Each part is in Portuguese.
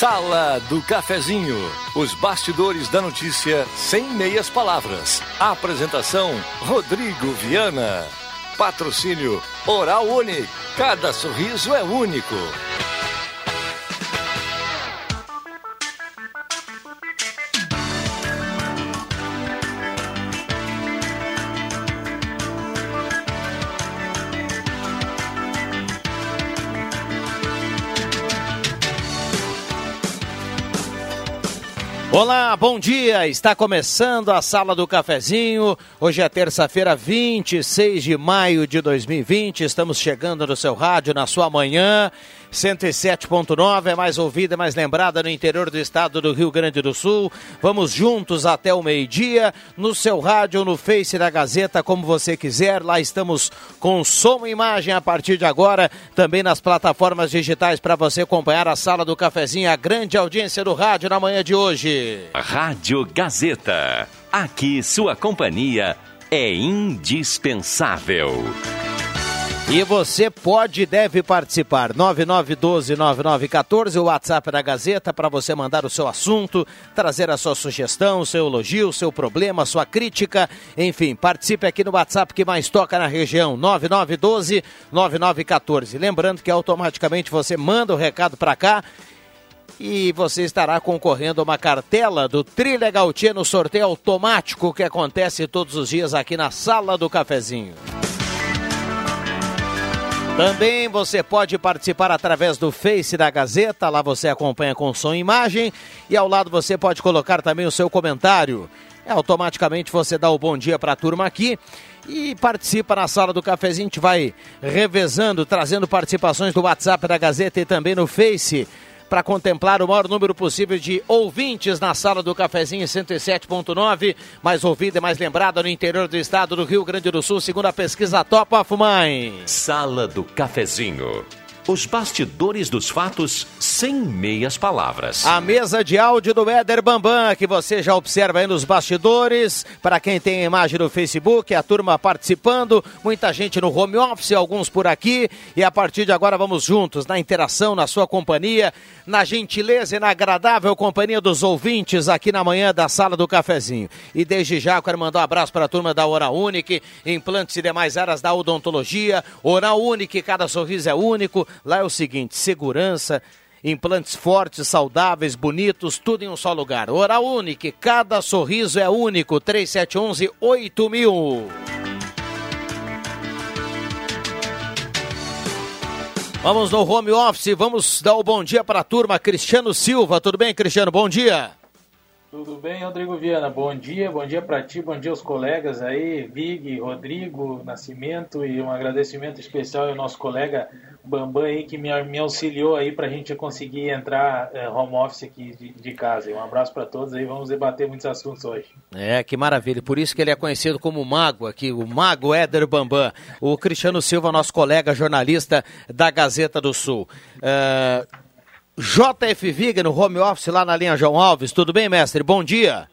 Sala do Cafezinho. Os bastidores da notícia sem meias palavras. Apresentação: Rodrigo Viana. Patrocínio Oral Unique. Cada sorriso é único. Olá, bom dia. Está começando a Sala do Cafezinho. Hoje é terça-feira, 26 de maio de 2020. Estamos chegando no seu rádio na sua manhã. 107.9 é mais ouvida, é mais lembrada no interior do estado do Rio Grande do Sul. Vamos juntos até o meio-dia, no seu rádio, no Face da Gazeta, como você quiser. Lá estamos com som e imagem a partir de agora, também nas plataformas digitais para você acompanhar a sala do cafezinho, a grande audiência do rádio na manhã de hoje. Rádio Gazeta. Aqui sua companhia é indispensável. E você pode e deve participar. 9912-9914, o WhatsApp da Gazeta, para você mandar o seu assunto, trazer a sua sugestão, o seu elogio, o seu problema, a sua crítica. Enfim, participe aqui no WhatsApp que mais toca na região. 9912-9914. Lembrando que automaticamente você manda o recado para cá e você estará concorrendo a uma cartela do Trilegal Tia no sorteio automático que acontece todos os dias aqui na Sala do Cafezinho. Também você pode participar através do Face da Gazeta, lá você acompanha com som e imagem, e ao lado você pode colocar também o seu comentário. É, automaticamente você dá o bom dia para a turma aqui e participa na sala do cafezinho. A gente vai revezando, trazendo participações do WhatsApp da Gazeta e também no Face para contemplar o maior número possível de ouvintes na sala do cafezinho 107.9, mais ouvida e mais lembrada no interior do estado do Rio Grande do Sul, segundo a pesquisa Top of. Sala do cafezinho. Os bastidores dos fatos sem meias palavras. A mesa de áudio do Éder Bambam, que você já observa aí nos bastidores. Para quem tem a imagem no Facebook, a turma participando, muita gente no home office, alguns por aqui. E a partir de agora vamos juntos na interação, na sua companhia, na gentileza e na agradável companhia dos ouvintes aqui na manhã da Sala do Cafezinho. E desde já quero mandar um abraço para a turma da Oral Unique, implantes e demais áreas da odontologia. Oral Unique, cada sorriso é único. Lá é o seguinte: segurança, implantes fortes, saudáveis, bonitos, tudo em um só lugar. Oral Unique, cada sorriso é único. 3711 8000. Vamos no home office, vamos dar o bom dia para a turma. Cristiano Silva, tudo bem, Cristiano? Bom dia. Tudo bem, Rodrigo Viana? Bom dia, bom dia para ti, bom dia aos colegas aí, Vig, Rodrigo, Nascimento e um agradecimento especial ao nosso colega Bambam aí que me, me auxiliou aí para a gente conseguir entrar é, home office aqui de, de casa. Um abraço para todos aí, vamos debater muitos assuntos hoje. É, que maravilha, por isso que ele é conhecido como Mago aqui, o Mago Éder Bambam. O Cristiano Silva, nosso colega jornalista da Gazeta do Sul. Uh, JF Viga no home office lá na linha João Alves. Tudo bem, mestre? Bom dia.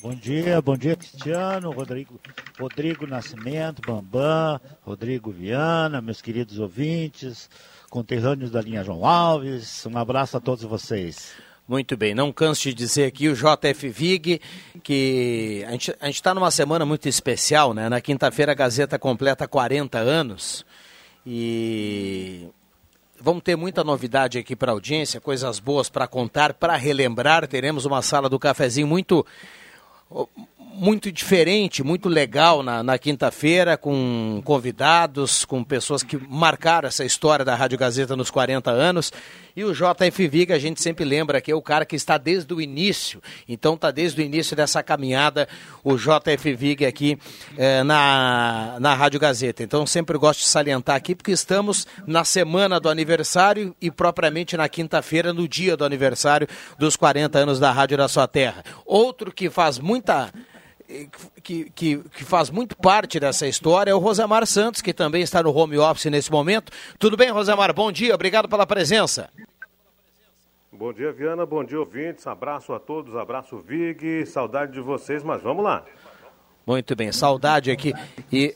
Bom dia, bom dia, Cristiano, Rodrigo, Rodrigo Nascimento, Bambam, Rodrigo Viana, meus queridos ouvintes, conterrâneos da linha João Alves. Um abraço a todos vocês. Muito bem, não canso de dizer aqui o JF Vig, que a gente está numa semana muito especial, né? Na quinta-feira a Gazeta completa 40 anos e Vamos ter muita novidade aqui para a audiência, coisas boas para contar, para relembrar. Teremos uma sala do cafezinho muito muito diferente, muito legal na, na quinta-feira, com convidados, com pessoas que marcaram essa história da Rádio Gazeta nos 40 anos. E o JF Viga, a gente sempre lembra que é o cara que está desde o início. Então está desde o início dessa caminhada o JF Viga aqui eh, na, na Rádio Gazeta. Então sempre gosto de salientar aqui, porque estamos na semana do aniversário e propriamente na quinta-feira, no dia do aniversário dos 40 anos da Rádio da Sua Terra. Outro que faz muita que, que, que, faz muito parte dessa história é o Rosemar Santos, que também está no home office nesse momento. Tudo bem, Rosemar? Bom dia, obrigado pela presença. Bom dia, Viana, bom dia, ouvintes. Abraço a todos, abraço, Vig, saudade de vocês, mas vamos lá. Muito bem, saudade aqui. E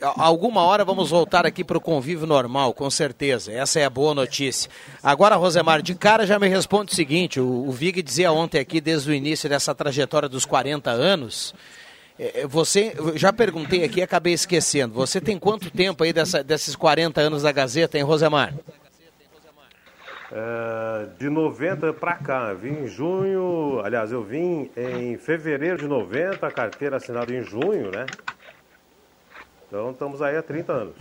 alguma hora vamos voltar aqui para o convívio normal, com certeza. Essa é a boa notícia. Agora, Rosemar, de cara já me responde o seguinte: o, Vig dizia ontem aqui, desde o início dessa trajetória dos 40 anos. É, é, você, já perguntei aqui acabei esquecendo. Você tem quanto tempo aí dessa, desses 40 anos da Gazeta, hein, Rosemar? É, de 90 para cá, vim em junho, aliás, eu vim em fevereiro de 90, a carteira assinada em junho, né? Então estamos aí há 30 anos.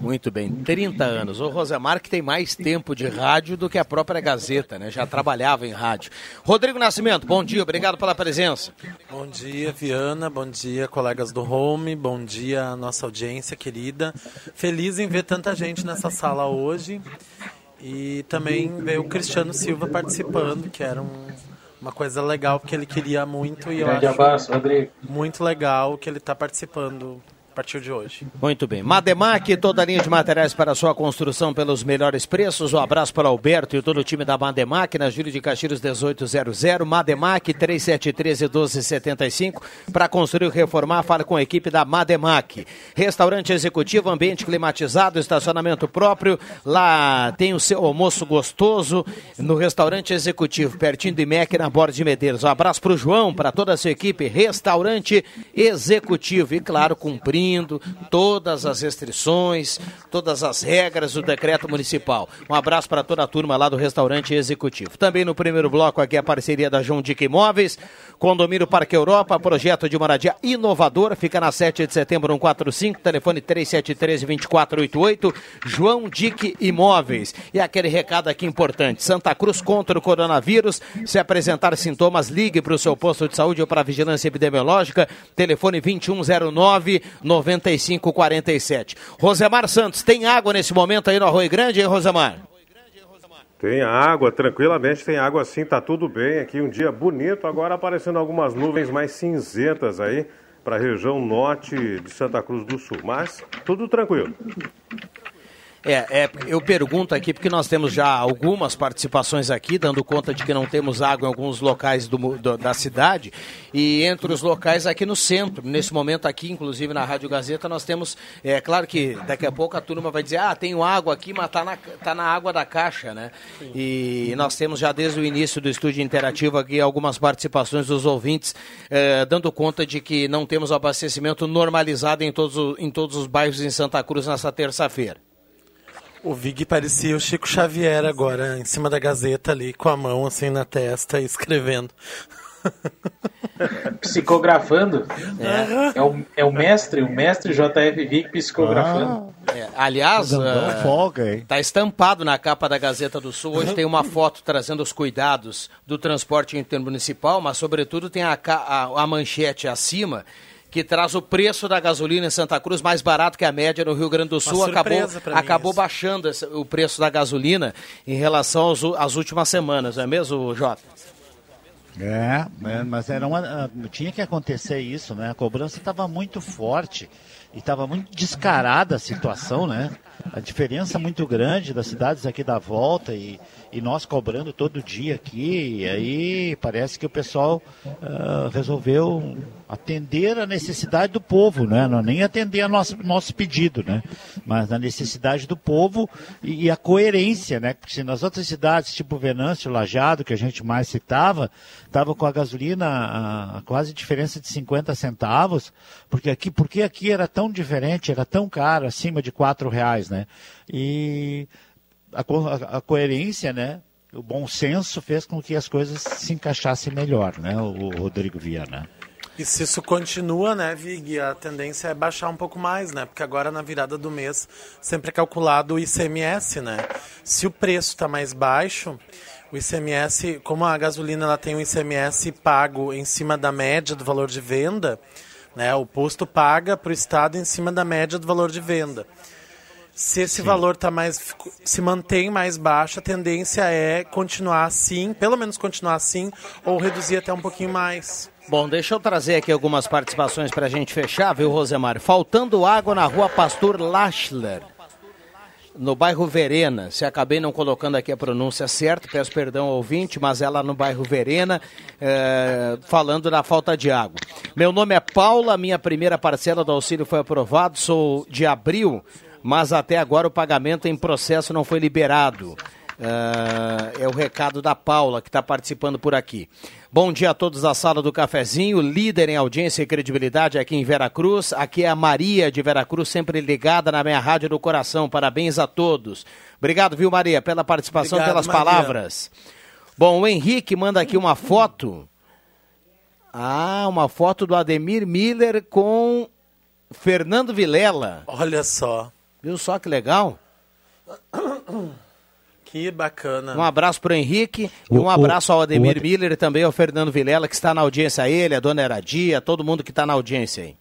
Muito bem, 30 anos. O Rosemar que tem mais tempo de rádio do que a própria Gazeta, né? Já trabalhava em rádio. Rodrigo Nascimento, bom dia, obrigado pela presença. Bom dia, Viana, bom dia, colegas do Home, bom dia a nossa audiência querida. Feliz em ver tanta gente nessa sala hoje e também ver o Cristiano Silva participando, que era um, uma coisa legal, porque ele queria muito e eu acho abraço, muito legal que ele está participando a partir de hoje. Muito bem. Mademac, toda a linha de materiais para sua construção pelos melhores preços. Um abraço para o Alberto e todo o time da Mademac, na Júlio de Castilhos 1800. Mademac 3713-1275. Para construir ou reformar, fale com a equipe da Mademac. Restaurante executivo, ambiente climatizado, estacionamento próprio. Lá tem o seu almoço gostoso no restaurante executivo, pertinho do IMEC, na Borda de Medeiros. Um abraço para o João, para toda a sua equipe. Restaurante executivo. E claro, cumprindo todas as restrições, todas as regras do decreto municipal. Um abraço para toda a turma lá do restaurante executivo. Também no primeiro bloco aqui a parceria da João Dica Imóveis, Condomínio Parque Europa, projeto de moradia inovador, fica na 7 de setembro 145, telefone 3713-2488, João Dick Imóveis. E aquele recado aqui importante, Santa Cruz contra o coronavírus, se apresentar sintomas, ligue para o seu posto de saúde ou para a vigilância epidemiológica, telefone 2109 9547. Rosemar Santos, tem água nesse momento aí no Arroio Grande, hein, Rosemar? Tem água, tranquilamente tem água sim, tá tudo bem aqui, um dia bonito, agora aparecendo algumas nuvens mais cinzentas aí para a região norte de Santa Cruz do Sul, mas tudo tranquilo. É, é, eu pergunto aqui porque nós temos já algumas participações aqui, dando conta de que não temos água em alguns locais do, do, da cidade. E entre os locais aqui no centro, nesse momento aqui, inclusive na Rádio Gazeta, nós temos. É claro que daqui a pouco a turma vai dizer: ah, tenho água aqui, mas tá na, tá na água da caixa, né? E nós temos já desde o início do estúdio interativo aqui algumas participações dos ouvintes, é, dando conta de que não temos abastecimento normalizado em todos, em todos os bairros em Santa Cruz nessa terça-feira. O Vig parecia o Chico Xavier agora, em cima da gazeta ali, com a mão assim na testa e escrevendo. Psicografando. É. É, o, é o mestre, o mestre JF Vic psicografando. É, aliás, ah, folga, hein? Tá estampado na capa da Gazeta do Sul. Hoje tem uma foto trazendo os cuidados do transporte intermunicipal, mas sobretudo tem a, a, a manchete acima que traz o preço da gasolina em Santa Cruz mais barato que a média no Rio Grande do Sul. Acabou, acabou isso. baixando esse- o preço da gasolina em relação aos às últimas semanas, não é mesmo, Jota? É, é, mas era uma, tinha que acontecer isso, né? A cobrança estava muito forte e estava muito descarada a situação, né? A diferença muito grande das cidades aqui da volta e, e nós cobrando todo dia aqui. E aí parece que o pessoal ah, resolveu atender a necessidade do povo, né? Não nem atender a nosso, nosso pedido, né? Mas a necessidade do povo e, e a coerência, né? Porque se nas outras cidades, tipo Venâncio, Lajado, que a gente mais citava, estava com a gasolina a, a quase diferença de 50 centavos, porque aqui, porque aqui era tão diferente, era tão caro, acima de quatro reais, né? E a, co- a- coerência, né? O bom senso fez com que as coisas se encaixassem melhor, né? O, Rodrigo Viana. E se isso continua, né, Vig, a tendência é baixar um pouco mais, né? Porque agora na virada do mês sempre é calculado o ICMS, né? Se o preço está mais baixo, o ICMS, como a gasolina ela tem um ICMS pago em cima da média do valor de venda, né? O posto paga para o estado em cima da média do valor de venda. Se esse valor tá mais se mantém mais baixo, a tendência é continuar assim, pelo menos continuar assim, ou reduzir até um pouquinho mais. Bom, deixa eu trazer aqui algumas participações para a gente fechar, viu, Rosemar? Faltando água na rua Pastor Lachler. no bairro Verena. Se acabei não colocando aqui a pronúncia certa, peço perdão ao ouvinte, mas ela no bairro Verena, é, falando da falta de água. Meu nome é Paula, minha primeira parcela do auxílio foi aprovado, sou de abril, mas até agora o pagamento em processo não foi liberado. É, é o recado da Paula, que está participando por aqui. Bom dia a todos da sala do cafezinho, líder em audiência e credibilidade aqui em Veracruz. Aqui é a Maria de Veracruz, sempre ligada na minha rádio do coração. Parabéns a todos. Obrigado, viu, Maria, pela participação, Obrigado, pelas Maria. palavras. Bom, o Henrique manda aqui uma foto. Ah, uma foto do Ademir Miller com Fernando Vilela. Olha só. Viu só que legal? Que bacana. Um abraço para o Henrique e um abraço ao Ademir o, Miller e também ao Fernando Vilela, que está na audiência, ele, a dona Eradia, todo mundo que está na audiência aí.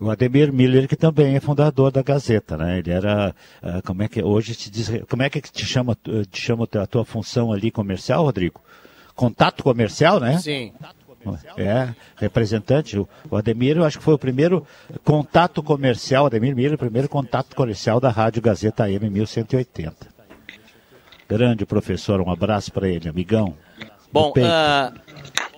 O Ademir Miller, que também é fundador da Gazeta, né? Ele era, uh, como é que hoje te diz, como é que te chama, te chama a tua função ali comercial, Rodrigo? Contato comercial, né? Sim. É, representante. O Ademir, eu acho que foi o primeiro contato comercial, Ademir Miller, o primeiro contato comercial da Rádio Gazeta AM 1180. Grande professor, um abraço para ele, amigão. Bom, uh,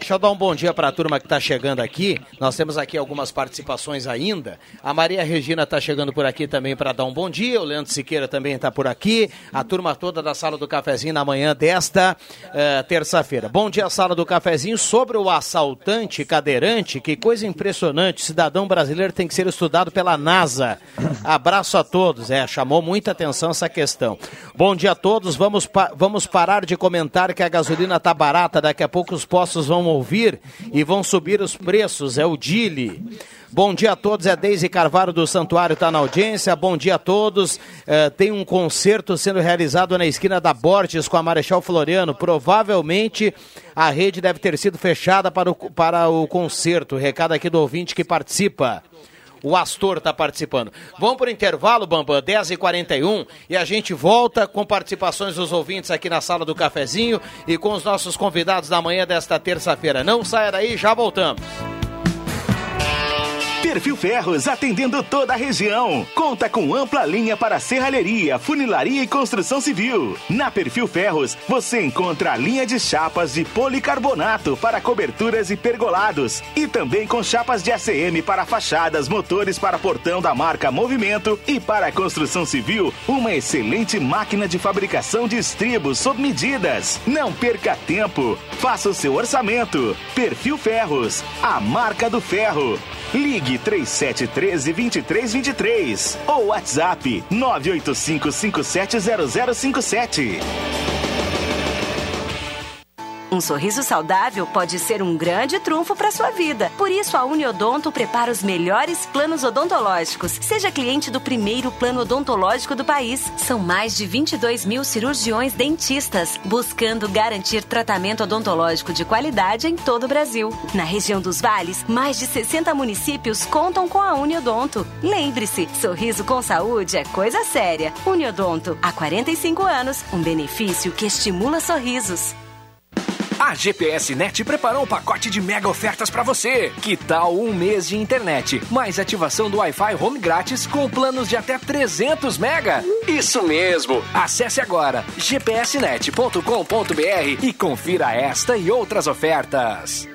Deixa eu dar um bom dia para a turma que está chegando aqui. Nós temos aqui algumas participações ainda. A Maria Regina está chegando por aqui também para dar um bom dia. O Leandro Siqueira também está por aqui. A turma toda da Sala do Cafezinho na manhã desta uh, terça-feira. Bom dia, Sala do Cafezinho. Sobre o assaltante cadeirante, que coisa impressionante. cidadão brasileiro tem que ser estudado pela NASA. Abraço a todos. É, chamou muita atenção essa questão. Bom dia a todos. Vamos, pa vamos parar de comentar que a gasolina está barata. Daqui a pouco os postos vão ouvir e vão subir os preços. É o Dili. Bom dia a todos, é Deise Carvalho do Santuário, está na audiência. Bom dia a todos. É, tem um concerto sendo realizado na esquina da Borges com a Marechal Floriano. Provavelmente a rede deve ter sido fechada para o, para o concerto. Recado aqui do ouvinte que participa. O Astor está participando. Vamos para o intervalo, Bambam, 10h41, e a gente volta com participações dos ouvintes aqui na sala do cafezinho e com os nossos convidados da manhã desta terça-feira. Não saia daí, já voltamos. Perfil Ferros, atendendo toda a região. Conta com ampla linha para serralheria, funilaria e construção civil. Na Perfil Ferros, você encontra a linha de chapas de policarbonato para coberturas e pergolados. E também com chapas de ACM para fachadas, motores para portão da marca Movimento e para a construção civil, uma excelente máquina de fabricação de estribos sob medidas. Não perca tempo. Faça o seu orçamento. Perfil Ferros, a marca do ferro. Ligue 3713 2323 ou WhatsApp 985 570057. Um sorriso saudável pode ser um grande trunfo para sua vida. Por isso, a Uniodonto prepara os melhores planos odontológicos. Seja cliente do primeiro plano odontológico do país. São mais de 22 mil cirurgiões dentistas, buscando garantir tratamento odontológico de qualidade em todo o Brasil. Na região dos vales, mais de 60 municípios contam com a Uniodonto. Lembre-se, sorriso com saúde é coisa séria. Uniodonto, há 45 anos, um benefício que estimula sorrisos. A GPS Net preparou um pacote de mega ofertas para você. Que tal um mês de internet, mais ativação do Wi-Fi home grátis com planos de até 300 mega? Isso mesmo! Acesse agora gpsnet.com.br e confira esta e outras ofertas.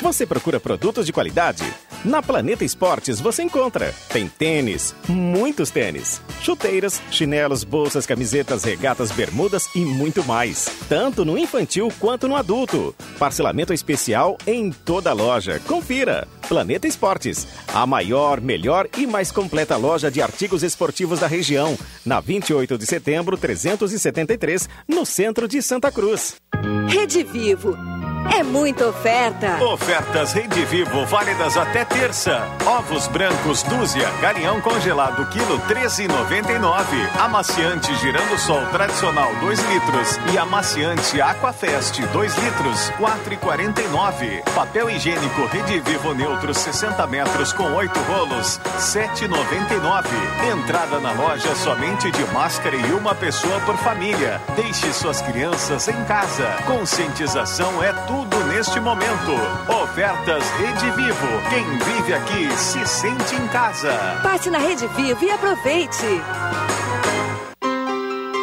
Você procura produtos de qualidade? Na Planeta Esportes você encontra. Tem tênis, muitos tênis, chuteiras, chinelos, bolsas, camisetas, regatas, bermudas e muito mais. Tanto no infantil quanto no adulto. Parcelamento especial em toda a loja. Confira. Planeta Esportes, a maior, melhor e mais completa loja de artigos esportivos da região. Na 28 de setembro, 373, no centro de Santa Cruz. Rede Vivo é muita oferta. Ofertas Rede Vivo válidas até terça. Ovos brancos dúzia, galinhão congelado quilo 13,99. Amaciante girando sol tradicional 2 litros e amaciante Aquafest 2 litros 4,49. Papel higiênico Rede Vivo neutro 60 metros com 8 rolos 7,99. Entrada na loja somente de máscara e uma pessoa por família. Deixe suas crianças em casa. Conscientização é tudo tudo neste momento. Ofertas Rede Vivo. Quem vive aqui se sente em casa. Passe na Rede Vivo e aproveite.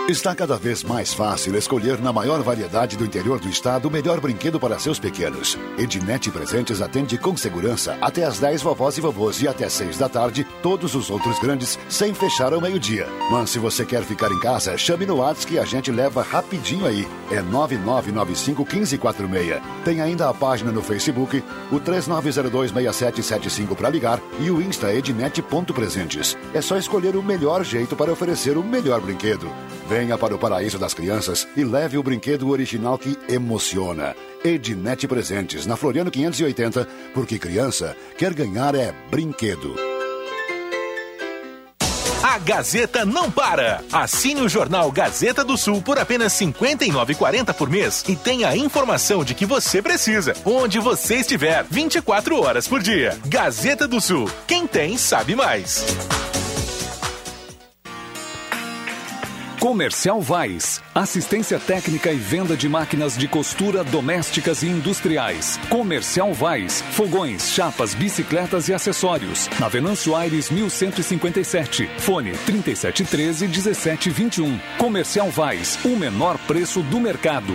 Está cada vez mais fácil escolher na maior variedade do interior do estado o melhor brinquedo para seus pequenos. Ednet Presentes atende com segurança até às 10 vovós e vovôs e até 6 da tarde todos os outros grandes sem fechar ao meio-dia. Mas se você quer ficar em casa, chame no WhatsApp que a gente leva rapidinho aí. É 9995 1546. Tem ainda a página no Facebook, o 39026775 para ligar e o Insta ednet.presentes. É só escolher o melhor jeito para oferecer o melhor brinquedo. Venha para o paraíso das crianças e leve o brinquedo original que emociona. Ednet Presentes, na Floriano 580, porque criança quer ganhar é brinquedo. A Gazeta não para. Assine o jornal Gazeta do Sul por apenas R$ 59,40 por mês e tenha a informação de que você precisa, onde você estiver, 24 horas por dia. Gazeta do Sul. Quem tem, sabe mais. Comercial Vais. Assistência técnica e venda de máquinas de costura domésticas e industriais. Comercial Vais. Fogões, chapas, bicicletas e acessórios. Na Venâncio Aires 1157. Fone 3713 1721. Comercial Vais. O menor preço do mercado.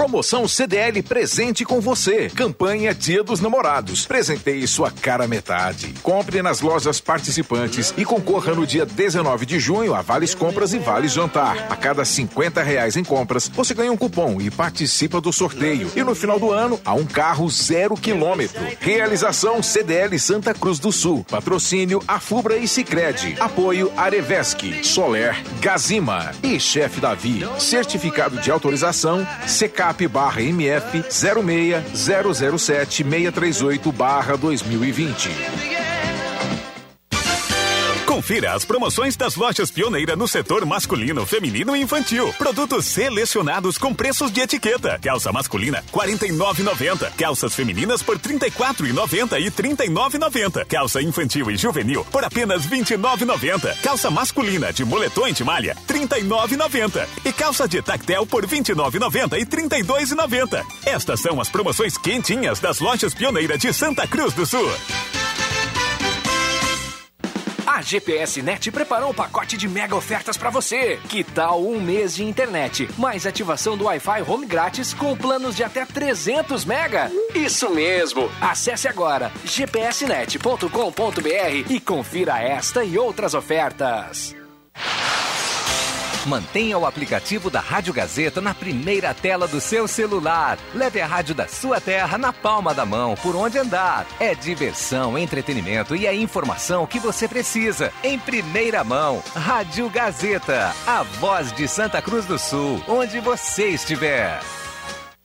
Promoção CDL presente com você. Campanha Dia dos Namorados. Presenteie sua cara metade. Compre nas lojas participantes e concorra no dia 19 de junho a vales compras e vales jantar. A cada 50 reais em compras, você ganha um cupom e participa do sorteio. E no final do ano, há um carro zero quilômetro. Realização CDL Santa Cruz do Sul. Patrocínio Afubra e Sicredi. Apoio Arevesc, Soler, Gazima e Chefe Davi. Certificado de autorização CK CAP barra MF 06007 638 barra 2020. Confira as promoções das lojas Pioneira no setor masculino, feminino e infantil. Produtos selecionados com preços de etiqueta. Calça masculina 49,90. Calças femininas por 34,90 e 39,90. Calça infantil e juvenil por apenas 29,90. Calça masculina de moletom e de malha 39,90 e calça de tactel por 29,90 e 32,90. Estas são as promoções quentinhas das lojas Pioneira de Santa Cruz do Sul. A GPS Net preparou um pacote de mega ofertas para você. Que tal um mês de internet, mais ativação do Wi-Fi home grátis com planos de até 300 mega? Isso mesmo! Acesse agora gpsnet.com.br e confira esta e outras ofertas. Mantenha o aplicativo da Rádio Gazeta na primeira tela do seu celular. Leve a rádio da sua terra na palma da mão, por onde andar. É diversão, entretenimento e a informação que você precisa. Em primeira mão, Rádio Gazeta, a voz de Santa Cruz do Sul, onde você estiver.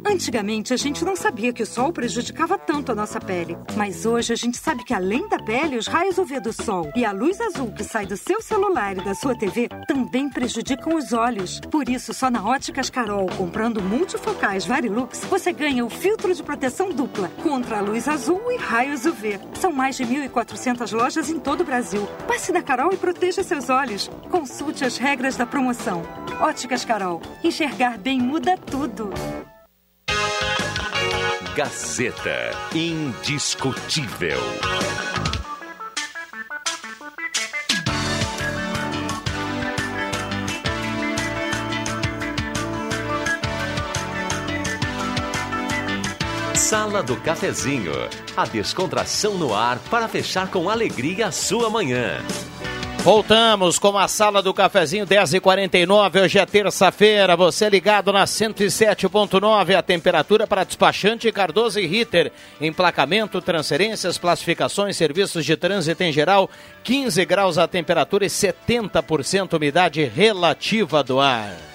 Antigamente a gente não sabia que o sol prejudicava tanto a nossa pele. Mas hoje a gente sabe que além da pele, os raios UV do sol e a luz azul que sai do seu celular e da sua TV também prejudicam os olhos. Por isso, só na Óticas Carol, comprando multifocais Varilux, você ganha o filtro de proteção dupla contra a luz azul e raios UV. São mais de 1.400 lojas em todo o Brasil. Passe na Carol e proteja seus olhos. Consulte as regras da promoção. Óticas Carol. Enxergar bem muda tudo. Gazeta. Indiscutível. Sala do Cafezinho. A descontração no ar para fechar com alegria a sua manhã. Voltamos com a sala do cafezinho 10h49. Hoje é terça-feira. Você ligado na 107.9. A temperatura para despachante Cardoso e Ritter. Emplacamento, transferências, classificações, serviços de trânsito em geral. 15 graus a temperatura e 70% umidade relativa do ar.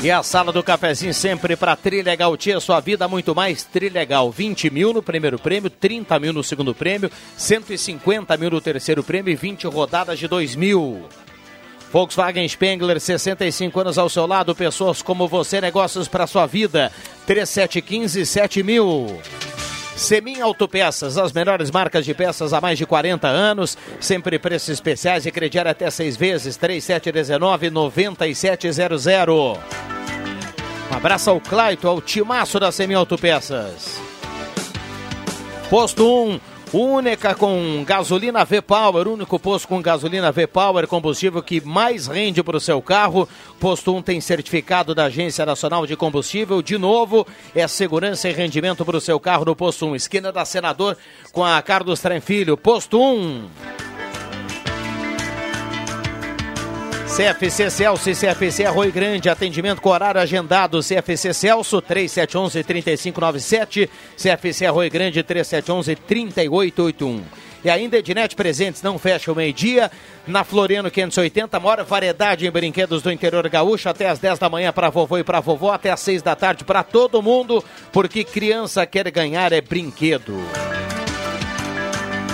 E a sala do cafezinho sempre para Trilegal Tia, sua vida muito mais Trilegal. 20 mil no primeiro prêmio, 30 mil no segundo prêmio, 150 mil no terceiro prêmio e 20 rodadas de 2 mil. Volkswagen Spengler, 65 anos ao seu lado, pessoas como você, negócios para sua vida. 3715 7000. Semin Autopeças, as melhores marcas de peças há mais de 40 anos, sempre preços especiais e crediário até seis vezes, 3719-9700. Um abraço ao Claito, ao timaço da Semin Autopeças. Posto 1, Única com gasolina V-Power, único posto com gasolina V-Power, combustível que mais rende para o seu carro. Posto 1 tem certificado da Agência Nacional de Combustível. De novo, é segurança e rendimento para o seu carro no Posto 1. Esquina da Senador com a Carlos Trenfilho. Posto 1. CFC Celso e CFC Arroio Grande, atendimento com horário agendado, CFC Celso 3711-3597, CFC Arroio Grande 3711-3881. E ainda Ednet Presentes não fecha o meio-dia. Na Floriano 580, maior variedade em brinquedos do interior gaúcho, até às 10 da manhã para vovô e para vovó, até às 6 da tarde para todo mundo, porque criança quer ganhar é brinquedo.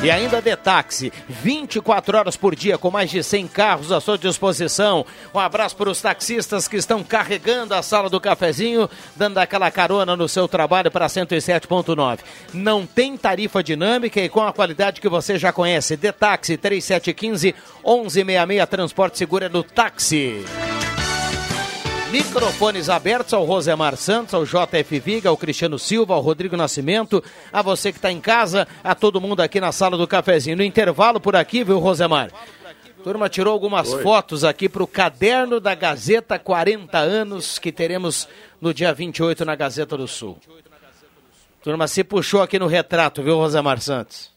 E ainda de táxi, 24 horas por dia, com mais de 100 carros à sua disposição. Um abraço para os taxistas que estão carregando a sala do cafezinho, dando aquela carona no seu trabalho para 107.9. Não tem tarifa dinâmica e com a qualidade que você já conhece. De táxi, 3715 1166, transporte seguro é no táxi. Microfones abertos ao Rosemar Santos, ao JF Viga, ao Cristiano Silva, ao Rodrigo Nascimento, a você que está em casa, a todo mundo aqui na sala do cafezinho. No intervalo por aqui, viu, Rosemar? Turma tirou algumas Oi. fotos aqui para o caderno da Gazeta 40 anos que teremos no dia 28 na Gazeta do Sul. Turma se puxou aqui no retrato, viu, Rosemar Santos?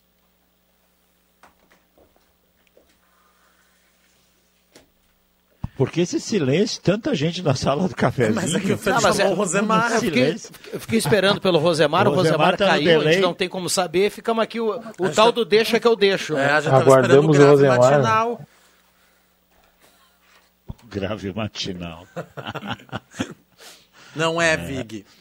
Por que esse silêncio? Tanta gente na sala do cafezinho. Mas aqui o Fred chamou é, o Rosemar. Eu fiquei, eu fiquei, esperando pelo Rosemar, o Rosemar, o Rosemar tá caiu, a gente não tem como saber. Ficamos aqui, o, o tal do deixa que eu deixo. É, a gente Aguardamos o, o Rosemar. Matinal. Grave matinal. não é, é. Vig. É,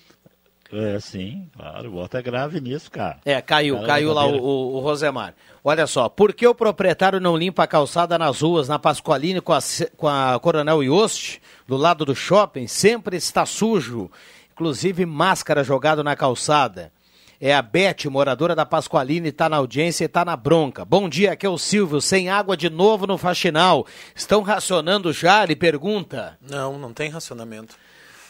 sim, claro, bota grave nisso, cara. É, caiu, cara caiu lá o, o, o, Rosemar. Olha só, por que o proprietário não limpa a calçada nas ruas, na Pascoaline com a, com a Coronel Ioste, do lado do shopping, sempre está sujo, inclusive máscara jogado na calçada. É a Beth, moradora da Pascoaline, está na audiência e está na bronca. Bom dia, aqui é o Silvio, sem água de novo no faxinal. Estão racionando já? Ele pergunta. Não, não tem racionamento.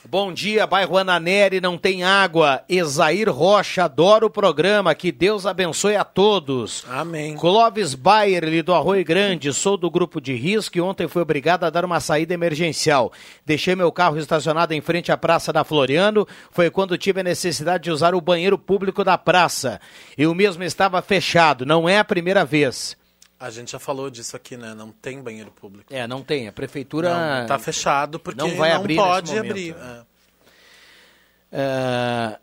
Bom dia, bairro Ananeri, não tem água. Esair Rocha, adoro o programa. Que Deus abençoe a todos. Amém. Clóvis Bayer, do Arroio Grande, sou do grupo de risco e ontem fui obrigado a dar uma saída emergencial. Deixei meu carro estacionado em frente à Praça da Floriano. Foi quando tive a necessidade de usar o banheiro público da praça. E o mesmo estava fechado, não é a primeira vez. A gente já falou disso aqui, né? Não tem banheiro público. É, não tem. A prefeitura. Não, tá fechado porque não, vai não abrir pode abrir. É. É...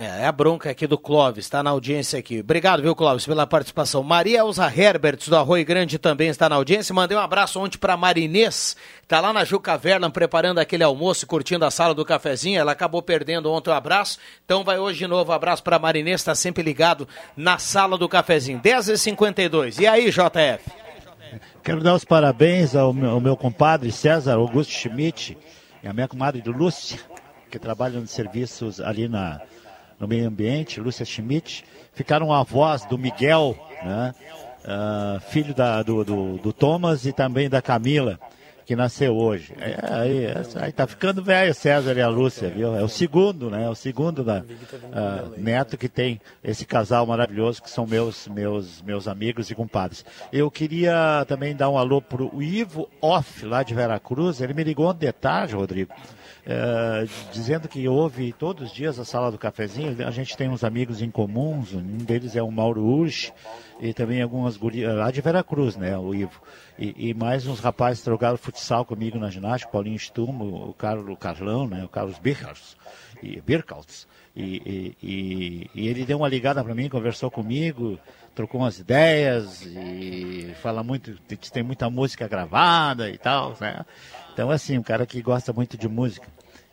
É, é a bronca aqui do Clóvis, está na audiência aqui. Obrigado, viu, Clóvis, pela participação. Maria Elza Herberts, do Arroio Grande, também está na audiência. Mandei um abraço ontem para Marinês, está lá na Juca Verlan preparando aquele almoço, curtindo a sala do cafezinho. Ela acabou perdendo ontem o abraço, então vai hoje de novo. Um abraço para Marinês, está sempre ligado na sala do cafezinho. 10h52. E aí, JF? Quero dar os parabéns ao meu, ao meu compadre César Augusto Schmidt e à minha comadre Lúcia, que trabalham nos serviços ali na no meio ambiente, Lúcia Schmidt, ficaram avós do Miguel, né? Uh, filho da, do, do, do, Thomas e também da Camila, que nasceu hoje. É, aí, é, aí tá ficando velho César e a Lúcia, viu? É o segundo, né? É o segundo da, uh, neto que tem esse casal maravilhoso que são meus, meus, meus amigos e compadres. Eu queria também dar um alô pro Ivo Off, lá de Veracruz. Ele me ligou ontem de tarde, Rodrigo é, dizendo que ouve todos os dias a sala do cafezinho. A gente tem uns amigos em comuns, um deles é o Mauro Urch e também algumas gurias, lá de Veracruz, né, o Ivo. E, e mais uns rapazes que jogaram futsal comigo na ginástica, Paulinho Stum, o Carlos Carlão, né, o Carlos Birkals, e, Birkals. E, e, e, ele deu uma ligada para mim, conversou comigo, trocou umas ideias e fala muito, tem muita música gravada e tal, né? Então, assim, um cara que gosta muito de música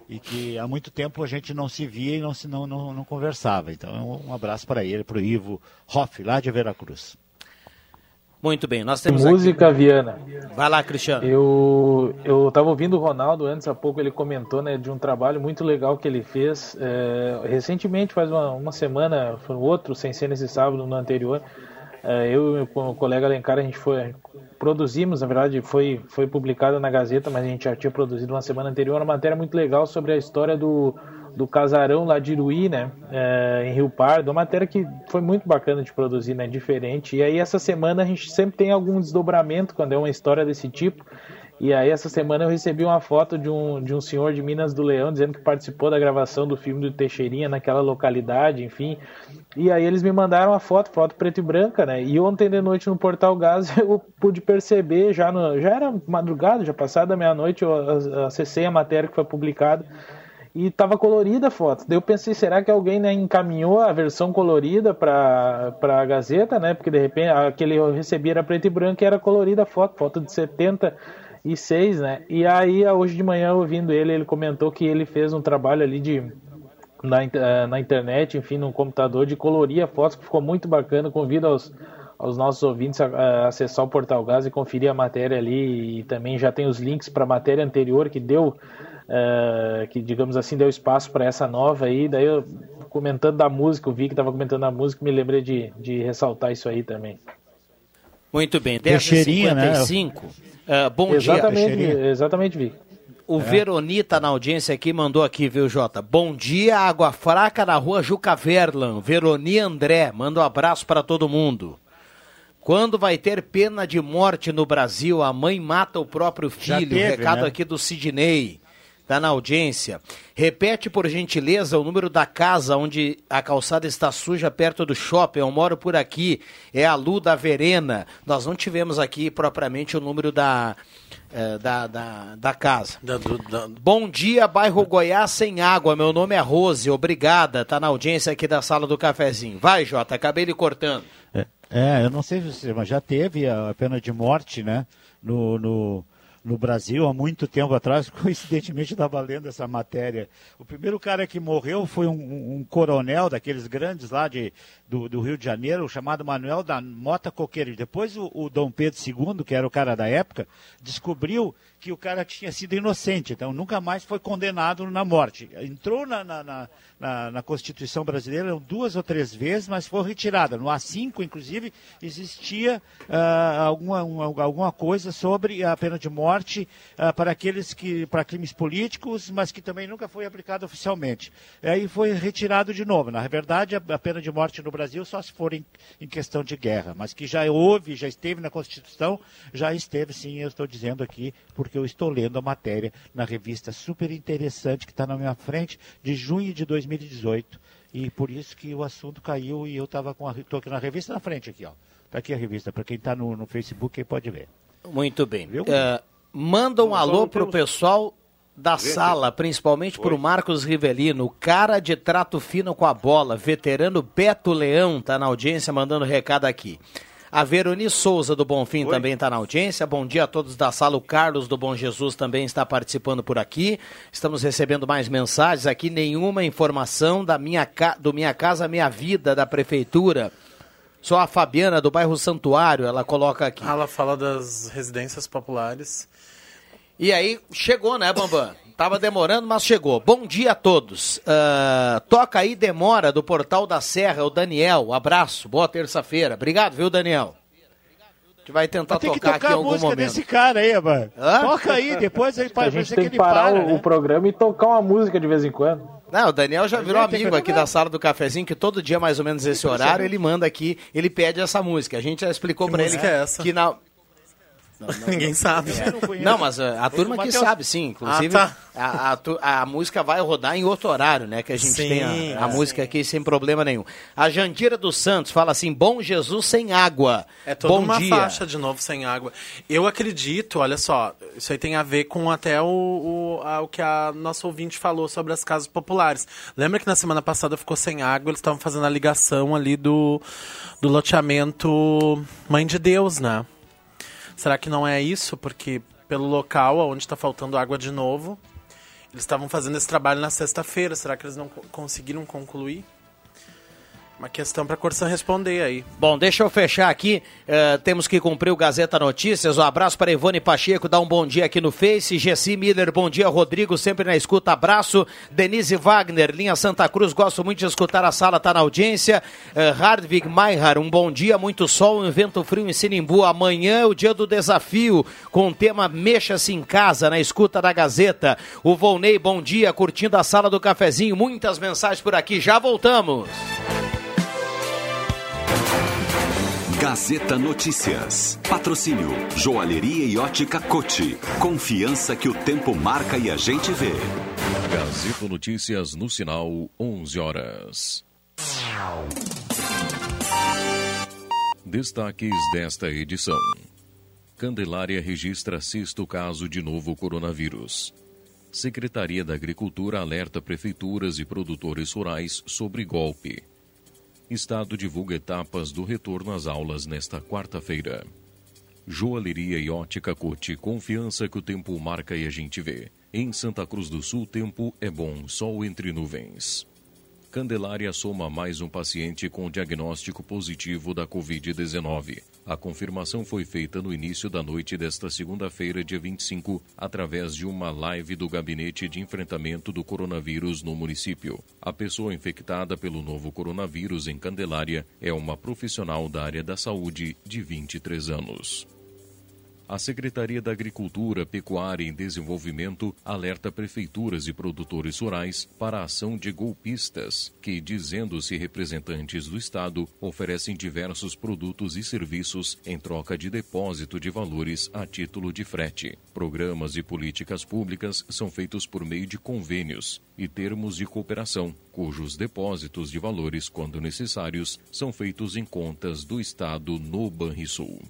e que há muito tempo a gente não se via e não, se, não, não, não conversava. Então, um abraço para ele, para o Ivo Hoff, lá de Veracruz. Muito bem, nós temos música aqui... Viana. Vai lá, Cristiano. Eu eu estava ouvindo o Ronaldo antes há pouco ele comentou né de um trabalho muito legal que ele fez é, recentemente faz uma, uma semana foi outro sem ser nesse sábado no anterior eu e o colega Alencar, a gente foi, produzimos, na verdade, foi, foi publicado na Gazeta, mas a gente já tinha produzido uma semana anterior uma matéria muito legal sobre a história do, do casarão lá de Iruí, né, é, em Rio Pardo, uma matéria que foi muito bacana de produzir, né, diferente. E aí essa semana a gente sempre tem algum desdobramento quando é uma história desse tipo. E aí essa semana eu recebi uma foto de um, de um senhor de Minas do Leão dizendo que participou da gravação do filme do Teixeirinha naquela localidade, enfim. E aí eles me mandaram a foto, foto preto e branca, né? E ontem de noite no Portal Gás eu pude perceber, já, no, já era madrugada, já passada meia-noite, eu acessei a matéria que foi publicada e estava colorida a foto. Daí eu pensei, será que alguém né, encaminhou a versão colorida para a Gazeta, né? Porque de repente aquele eu recebi era preto e branco e era colorida a foto, foto de 70 e seis, né? E aí, hoje de manhã, ouvindo ele, ele comentou que ele fez um trabalho ali de na, eh, na internet, enfim, no computador, de colorir a foto, que ficou muito bacana. Convido aos, aos nossos ouvintes a, a, acessar o Portal Gás e conferir a matéria ali. E também já tem os links para a matéria anterior que deu, uh, que digamos assim, deu espaço para essa nova aí. Daí, eu, comentando da música, eu vi que estava comentando da música, me lembrei de, de ressaltar isso aí também. Muito bem, 10h55. Né? Uh, bom exatamente, dia. Exatamente, Vi. O é. Veroni tá na audiência aqui, mandou aqui, viu, Jota? Bom dia, Água Fraca na rua Juca Verlan. Veroni André, manda um abraço para todo mundo. Quando vai ter pena de morte no Brasil? A mãe mata o próprio filho. Teve, Recado né? aqui do Sidney. Tá na audiência. Repete, por gentileza, o número da casa onde a calçada está suja perto do shopping. Eu moro por aqui. É a Lu da Verena. Nós não tivemos aqui propriamente o número da, é, da, da, da, casa. Da, do, da... Bom dia, bairro Goiás sem água. Meu nome é Rose. Obrigada. Tá na audiência aqui da sala do cafezinho. Vai, Jota. Acabei lhe cortando. É, é eu não sei se mas já teve a pena de morte, né? no, no no Brasil há muito tempo atrás, coincidentemente estava lendo essa matéria. O primeiro cara que morreu foi um, um coronel daqueles grandes lá de, do, do, Rio de Janeiro, chamado Manuel da Mota Coqueiro. Depois o, o Dom Pedro II, que era o cara da época, descobriu que o cara tinha sido inocente, então nunca mais foi condenado na morte. Entrou na, na, na, na, Constituição brasileira duas ou três vezes, mas foi retirada. No A5, inclusive, existia uh, alguma, uma, alguma coisa sobre a pena de morte uh, para aqueles que, para crimes políticos, mas que também nunca foi aplicada oficialmente. Aí foi retirado de novo. Na verdade, a, a pena de morte no Brasil só se for em, em questão de guerra, mas que já houve, já esteve na Constituição, já esteve, sim, eu estou dizendo aqui, por porque eu estou lendo a matéria na revista super interessante que está na minha frente, de junho de 2018. E por isso que o assunto caiu e eu estava com a. Estou aqui na revista na frente aqui, ó. Está aqui a revista, para quem está no, no Facebook aí pode ver. Muito bem. Uh, manda um alô para o pessoal da sala, principalmente para o Marcos Rivelino, cara de trato fino com a bola, veterano Beto Leão, está na audiência mandando recado aqui. A Veroni Souza do Bonfim Oi. também está na audiência. Bom dia a todos da sala. O Carlos do Bom Jesus também está participando por aqui. Estamos recebendo mais mensagens aqui. Nenhuma informação da minha ca... do Minha Casa Minha Vida da Prefeitura. Só a Fabiana do bairro Santuário, ela coloca aqui. Ela fala das residências populares. E aí, chegou, né, Bambam? Tava demorando, mas chegou. Bom dia a todos. Uh, toca aí Demora do Portal da Serra, o Daniel. abraço, boa terça-feira. Obrigado, viu, Daniel? A gente vai tentar tocar, tocar, aqui em algum momento. desse cara aí, mano. Toca aí, depois aí A gente tem que parar para, o, né? o, programa e tocar uma música de vez em quando. Não, o Daniel já virou amigo aqui da sala do cafezinho, que todo dia, mais ou menos esse horário, ele manda aqui, ele pede essa música. A gente já explicou para ele é que na, não, não, Ninguém sabe. Não, mas a, a turma que sabe, sim. Inclusive, ah, tá. a, a, a, música vai rodar em outro horário, né? Que a gente sim, tem a, é, música aqui sem problema nenhum. A Jandira dos Santos fala assim: Bom Jesus sem água. É toda Bom uma dia. faixa de novo sem água. Eu acredito, olha só, isso aí tem a ver com até o, o, a, o que a nossa ouvinte falou sobre as casas populares. Lembra que na semana passada ficou sem água, eles estavam fazendo a ligação ali do, do loteamento Mãe de Deus, né? Será que não é isso? Porque pelo local onde está faltando água de novo, eles estavam fazendo esse trabalho na sexta-feira. Será que eles não conseguiram concluir? Uma questão para a Corsan responder aí. Bom, deixa eu fechar aqui. Uh, temos que cumprir o Gazeta Notícias. Um abraço para Ivone Pacheco, dá um bom dia aqui no Face. Gessi Miller, bom dia. Rodrigo, sempre na escuta. Abraço. Denise Wagner, linha Santa Cruz, gosto muito de escutar a sala, tá na audiência. Uh, Hardvig Maihar, um bom dia, muito sol, um vento frio em Sinimbu. Amanhã é o dia do desafio, com o tema Mexa-se em Casa, na escuta da Gazeta. O Volney, bom dia, curtindo a sala do cafezinho. Muitas mensagens por aqui. Já voltamos. Gazeta Notícias. Patrocínio Joalheria e Ótica Cote. Confiança que o tempo marca e a gente vê. Gazeta Notícias no sinal 11 horas. Destaques desta edição. Candelária registra sexto caso de novo coronavírus. Secretaria da Agricultura alerta prefeituras e produtores rurais sobre golpe. Estado divulga etapas do retorno às aulas nesta quarta-feira. Joalheria e ótica Cote, confiança que o tempo marca e a gente vê. Em Santa Cruz do Sul, tempo é bom, sol entre nuvens. Candelária soma mais um paciente com diagnóstico positivo da Covid-19. A confirmação foi feita no início da noite desta segunda-feira, dia 25, através de uma live do Gabinete de Enfrentamento do Coronavírus no município. A pessoa infectada pelo novo coronavírus em Candelária é uma profissional da área da saúde de 23 anos. A Secretaria da Agricultura, Pecuária e Desenvolvimento alerta prefeituras e produtores rurais para a ação de golpistas que, dizendo-se representantes do Estado, oferecem diversos produtos e serviços em troca de depósito de valores a título de frete. Programas e políticas públicas são feitos por meio de convênios e termos de cooperação, cujos depósitos de valores, quando necessários, são feitos em contas do Estado no Banrisul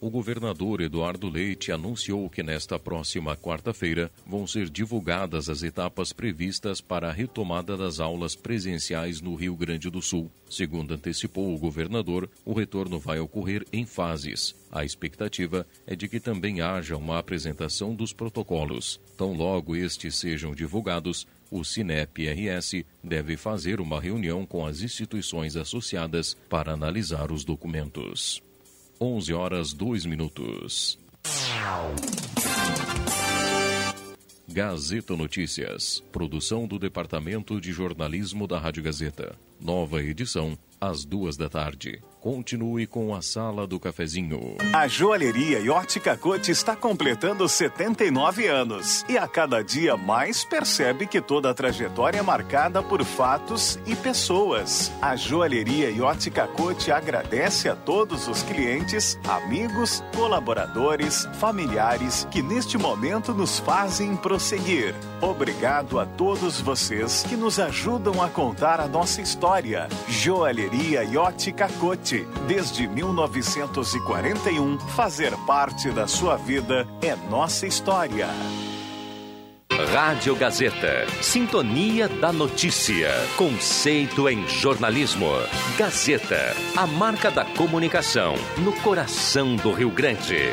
o governador Eduardo Leite anunciou que nesta próxima quarta-feira vão ser divulgadas as etapas previstas para a retomada das aulas presenciais no Rio Grande do Sul. Segundo antecipou o governador, o retorno vai ocorrer em fases. A expectativa é de que também haja uma apresentação dos protocolos. Tão logo estes sejam divulgados, o Cinep-RS deve fazer uma reunião com as instituições associadas para analisar os documentos. 11 horas 2 minutos. Gazeta Notícias. Produção do Departamento de Jornalismo da Rádio Gazeta. Nova edição, às duas da tarde. Continue com a Sala do Cafezinho. A Joalheria Ótica Cote está completando 79 anos e a cada dia mais percebe que toda a trajetória é marcada por fatos e pessoas. A Joalheria Ótica Cote agradece a todos os clientes, amigos, colaboradores, familiares que neste momento nos fazem prosseguir. Obrigado a todos vocês que nos ajudam a contar a nossa história. Joalheria e Ótica Cote Desde 1941, fazer parte da sua vida é nossa história. Rádio Gazeta. Sintonia da Notícia. Conceito em jornalismo. Gazeta. A marca da comunicação no coração do Rio Grande.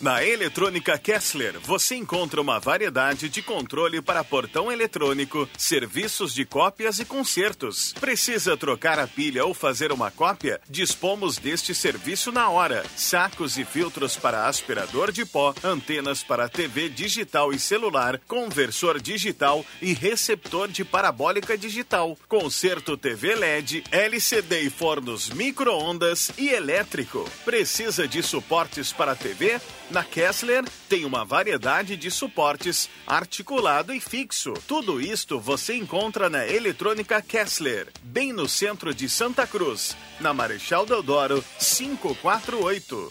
Na Eletrônica Kessler, você encontra uma variedade de controle para portão eletrônico, serviços de cópias e consertos. Precisa trocar a pilha ou fazer uma cópia? Dispomos deste serviço na hora. Sacos e filtros para aspirador de pó, antenas para TV digital e celular, conversor digital e receptor de parabólica digital. Conserto TV LED, LCD e fornos micro-ondas e elétrico. Precisa de suportes para TV? Na Kessler tem uma variedade de suportes articulado e fixo. Tudo isto você encontra na Eletrônica Kessler, bem no centro de Santa Cruz, na Marechal Deodoro 548.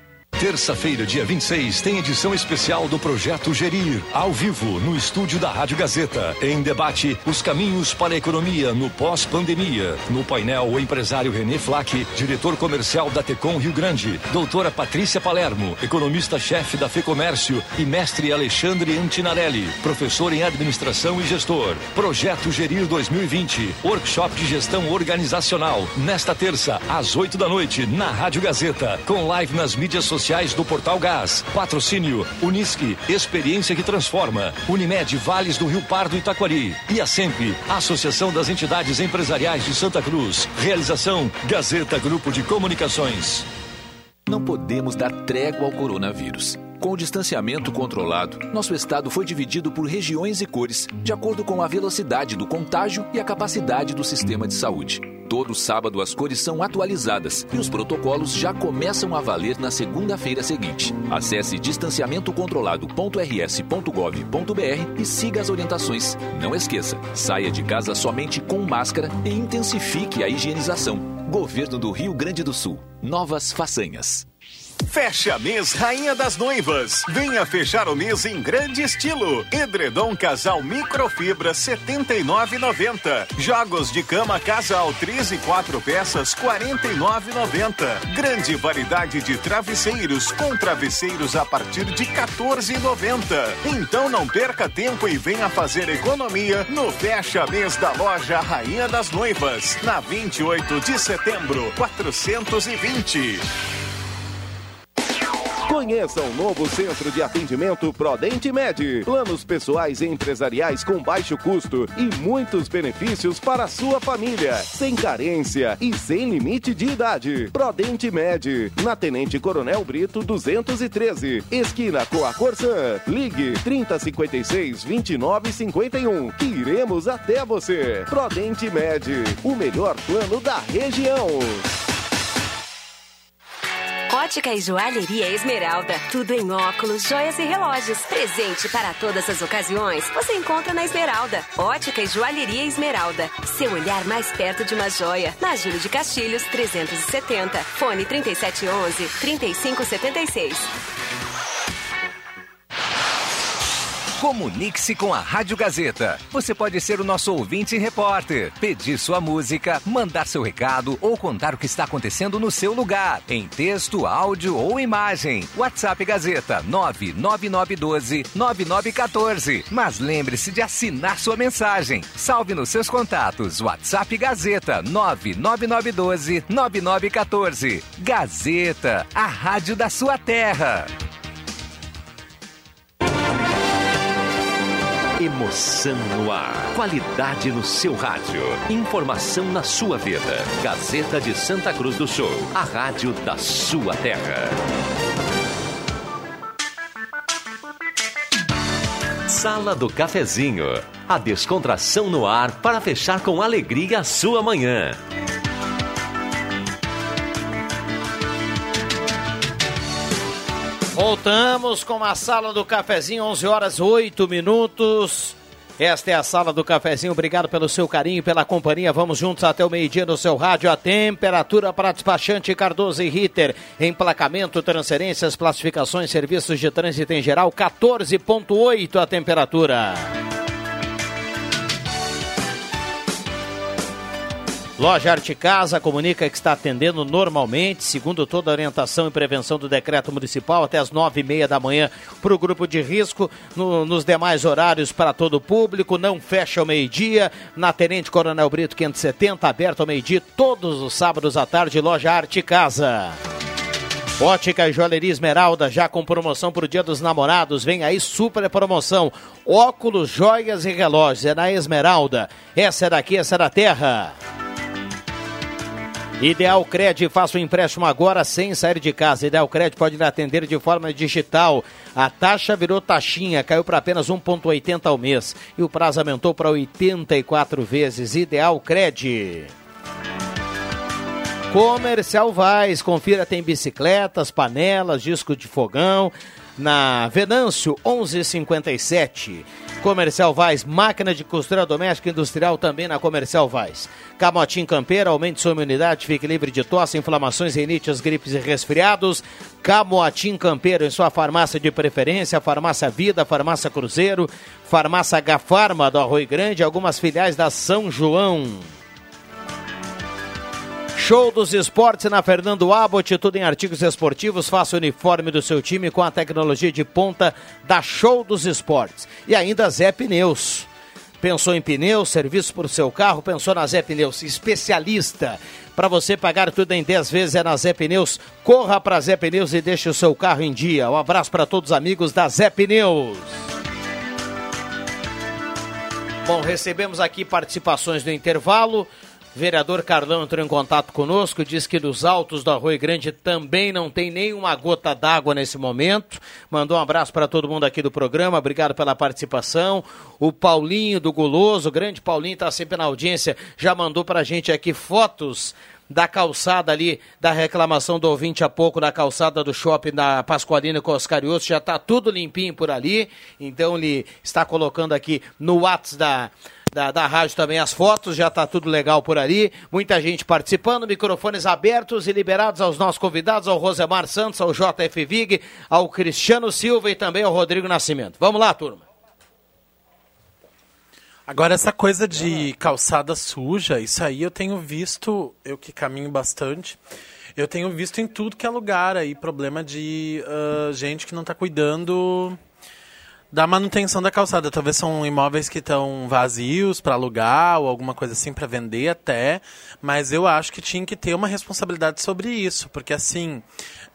Terça-feira, dia 26, tem edição especial do Projeto Gerir, ao vivo, no estúdio da Rádio Gazeta. Em debate, os caminhos para a economia no pós-pandemia. No painel, o empresário René Flack, diretor comercial da Tecom Rio Grande, doutora Patrícia Palermo, economista-chefe da FEComércio e mestre Alexandre Antinarelli, professor em administração e gestor. Projeto Gerir 2020, workshop de gestão organizacional. Nesta terça, às 8 da noite, na Rádio Gazeta, com live nas mídias sociais do Portal Gás. Patrocínio Unisque, experiência que transforma. Unimed Vales do Rio Pardo e Taquari. E a SEMP, Associação das Entidades Empresariais de Santa Cruz. Realização Gazeta Grupo de Comunicações. Não podemos dar trégua ao coronavírus. Com o distanciamento controlado, nosso estado foi dividido por regiões e cores, de acordo com a velocidade do contágio e a capacidade do sistema de saúde. Todo sábado as cores são atualizadas e os protocolos já começam a valer na segunda-feira seguinte. Acesse distanciamento.controlado.rs.gov.br e siga as orientações. Não esqueça, saia de casa somente com máscara e intensifique a higienização. Governo do Rio Grande do Sul. Novas façanhas. Fecha mês Rainha das Noivas. Venha fechar o mês em grande estilo. Edredom Casal Microfibra 79,90. Jogos de cama Casal 3 e 4 peças 49,90. Grande variedade de travesseiros com travesseiros a partir de 14,90. Então não perca tempo e venha fazer economia no Fecha Mês da loja Rainha das Noivas, na 28 de setembro, 420. Conheça o novo centro de atendimento Prodente Med. Planos pessoais e empresariais com baixo custo e muitos benefícios para a sua família. Sem carência e sem limite de idade. Prodente Med. Na Tenente Coronel Brito 213. Esquina com a Corsã. Ligue 3056 2951. Que iremos até você. Prodente Med. O melhor plano da região. Ótica e Joalheria Esmeralda. Tudo em óculos, joias e relógios. Presente para todas as ocasiões. Você encontra na Esmeralda. Ótica e Joalheria Esmeralda. Seu olhar mais perto de uma joia. Na Júlio de Castilhos, 370. Fone 3711 3576. Comunique-se com a Rádio Gazeta. Você pode ser o nosso ouvinte e repórter, pedir sua música, mandar seu recado ou contar o que está acontecendo no seu lugar, em texto, áudio ou imagem. WhatsApp Gazeta 99912 9914. Mas lembre-se de assinar sua mensagem. Salve nos seus contatos. WhatsApp Gazeta 99912 9914. Gazeta, a rádio da sua terra. Emoção no ar. Qualidade no seu rádio. Informação na sua vida. Gazeta de Santa Cruz do Sul. A rádio da sua terra. Sala do Cafezinho. A descontração no ar para fechar com alegria a sua manhã. Voltamos com a sala do cafezinho, 11 horas 8 minutos. Esta é a sala do cafezinho. Obrigado pelo seu carinho pela companhia. Vamos juntos até o meio-dia no seu rádio. A temperatura para despachante Cardoso e Ritter. Emplacamento, transferências, classificações, serviços de trânsito em geral. 14,8 a temperatura. Loja Arte Casa comunica que está atendendo normalmente, segundo toda a orientação e prevenção do decreto municipal, até as nove e meia da manhã para o grupo de risco. No, nos demais horários para todo o público, não fecha ao meio-dia. Na Tenente Coronel Brito 570, aberto ao meio-dia, todos os sábados à tarde, Loja Arte Casa. Ótica e Joalheria Esmeralda, já com promoção para o Dia dos Namorados. Vem aí super promoção. Óculos, joias e relógios. É na Esmeralda. Essa é daqui, essa é da terra. Ideal Cred, faça o empréstimo agora sem sair de casa. Ideal Cred pode atender de forma digital. A taxa virou taxinha, caiu para apenas 1,80 ao mês. E o prazo aumentou para 84 vezes. Ideal Cred. Comercial Vaz, confira, tem bicicletas, panelas, disco de fogão. Na Venâncio 1157. Comercial Vaz, máquina de costura doméstica e industrial também na Comercial Vaz. Camotim Campeira, aumente sua imunidade, fique livre de tosse, inflamações, rinites, gripes e resfriados. Camotim Campeiro em sua farmácia de preferência, Farmácia Vida, Farmácia Cruzeiro, Farmácia Gafarma do Arroio Grande, algumas filiais da São João. Show dos esportes na Fernando Abbott, tudo em artigos esportivos. Faça o uniforme do seu time com a tecnologia de ponta da Show dos Esportes. E ainda Zé Pneus. Pensou em pneus, serviço para o seu carro? Pensou na Zé Pneus, especialista. Para você pagar tudo em 10 vezes é na Zé Pneus. Corra para Zé Pneus e deixe o seu carro em dia. Um abraço para todos os amigos da Zé Pneus. Bom, recebemos aqui participações no intervalo. Vereador Carlão entrou em contato conosco, diz que nos altos do Arroio Grande também não tem nenhuma gota d'água nesse momento. Mandou um abraço para todo mundo aqui do programa, obrigado pela participação. O Paulinho do Guloso, grande Paulinho está sempre na audiência, já mandou para a gente aqui fotos da calçada ali, da reclamação do ouvinte há pouco, da calçada do shopping da Pascoalina com Oscarioso, já está tudo limpinho por ali, então ele está colocando aqui no WhatsApp da da, da rádio também as fotos, já está tudo legal por ali. Muita gente participando, microfones abertos e liberados aos nossos convidados, ao Rosemar Santos, ao JF Vig, ao Cristiano Silva e também ao Rodrigo Nascimento. Vamos lá, turma. Agora, essa coisa de calçada suja, isso aí eu tenho visto, eu que caminho bastante, eu tenho visto em tudo que é lugar aí, problema de uh, gente que não está cuidando da manutenção da calçada. Talvez são imóveis que estão vazios para alugar ou alguma coisa assim para vender até, mas eu acho que tinha que ter uma responsabilidade sobre isso, porque assim,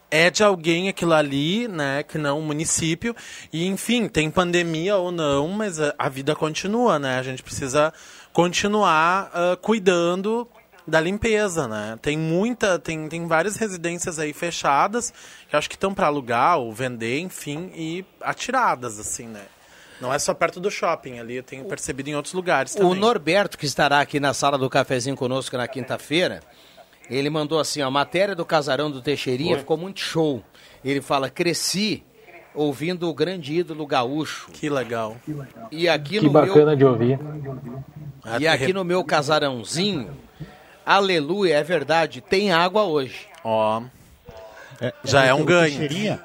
é de alguém aquilo ali, né, que não o município, e enfim, tem pandemia ou não, mas a, vida continua, né? A gente precisa continuar uh, cuidando da limpeza, né? Tem muita, tem, tem várias residências aí fechadas que acho que estão para alugar ou vender, enfim, e atiradas assim, né? Não é só perto do shopping ali, eu tenho percebido em outros lugares também. O Norberto, que estará aqui na sala do cafezinho conosco na quinta-feira, ele mandou assim, a matéria do casarão do Teixeirinha Oi. ficou muito show. Ele fala, cresci ouvindo o grande ídolo gaúcho. Que legal. E aqui que no bacana meu... de ouvir. E aqui no meu casarãozinho, aleluia, é verdade, tem água hoje. Ó. É, Já é, é um ganho. Teixeirinha,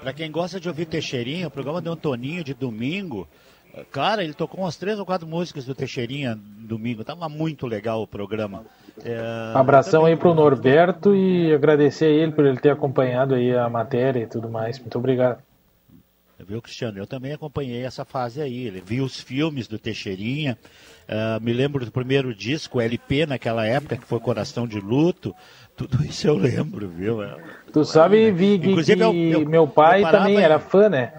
pra quem gosta de ouvir Teixeirinha, o programa de Antoninho de domingo, cara, ele tocou umas três ou quatro músicas do Teixeirinha domingo. Tava muito legal o programa. É, Abração aí pro Norberto e agradecer a ele por ele ter acompanhado aí a matéria e tudo mais. Muito obrigado. Viu, Cristiano? Eu também acompanhei essa fase aí. Vi os filmes do Teixeirinha. Uh, me lembro do primeiro disco, LP, naquela época, que foi Coração de Luto. Tudo isso eu lembro, viu? Tu sabe, Vig, Inclusive, que eu, eu, meu pai também era fã, né?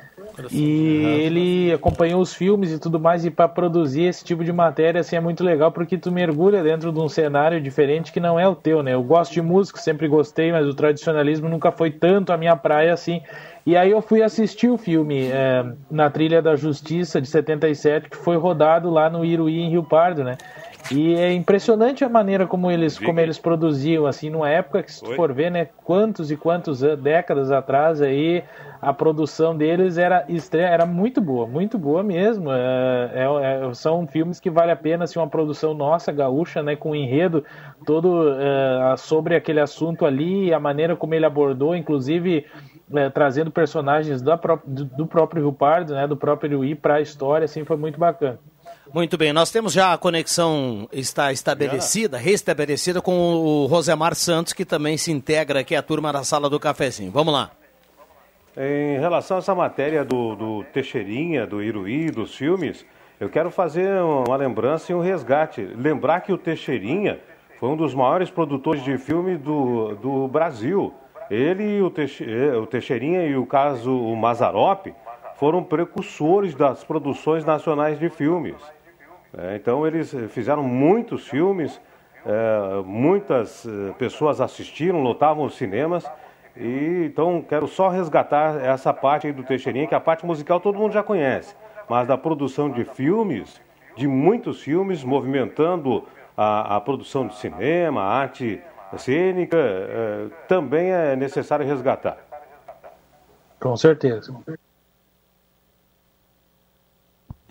E ele acompanhou os filmes e tudo mais, e para produzir esse tipo de matéria assim, é muito legal porque tu mergulha dentro de um cenário diferente que não é o teu, né? Eu gosto de música, sempre gostei, mas o tradicionalismo nunca foi tanto a minha praia assim. E aí eu fui assistir o filme é, na Trilha da Justiça de 77, que foi rodado lá no Iruí, em Rio Pardo, né? E é impressionante a maneira como eles, como eles produziam, assim, numa época que, se tu for ver, né, quantos e quantos décadas atrás aí, a produção deles era estreia, era muito boa, muito boa mesmo. É, é, é, são filmes que vale a pena, assim, uma produção nossa, gaúcha, né, com um enredo todo é, sobre aquele assunto ali, a maneira como ele abordou, inclusive é, trazendo personagens da, do, do próprio Rio Pardo, né, do próprio Iruí para a história, assim, foi muito bacana. Muito bem, nós temos já a conexão está estabelecida, restabelecida com o Rosemar Santos, que também se integra aqui à turma da sala do cafezinho. Vamos lá. Em relação a essa matéria do, do Teixeirinha, do Iruí, dos filmes, eu quero fazer uma lembrança e um resgate. Lembrar que o Teixeirinha foi um dos maiores produtores de filme do, do Brasil. Ele, o, Teixe, eh, o Teixeirinha e o caso o Mazarop foram precursores das produções nacionais de filmes. É, então eles fizeram muitos filmes É, muitas eh, pessoas assistiram, lotavam os cinemas. E, então quero só resgatar essa parte aí do Teixeirinha, que a parte musical todo mundo já conhece. Mas da produção de filmes, de muitos filmes, movimentando a, a produção de cinema, a arte cênica, eh, também é necessário resgatar. Com certeza.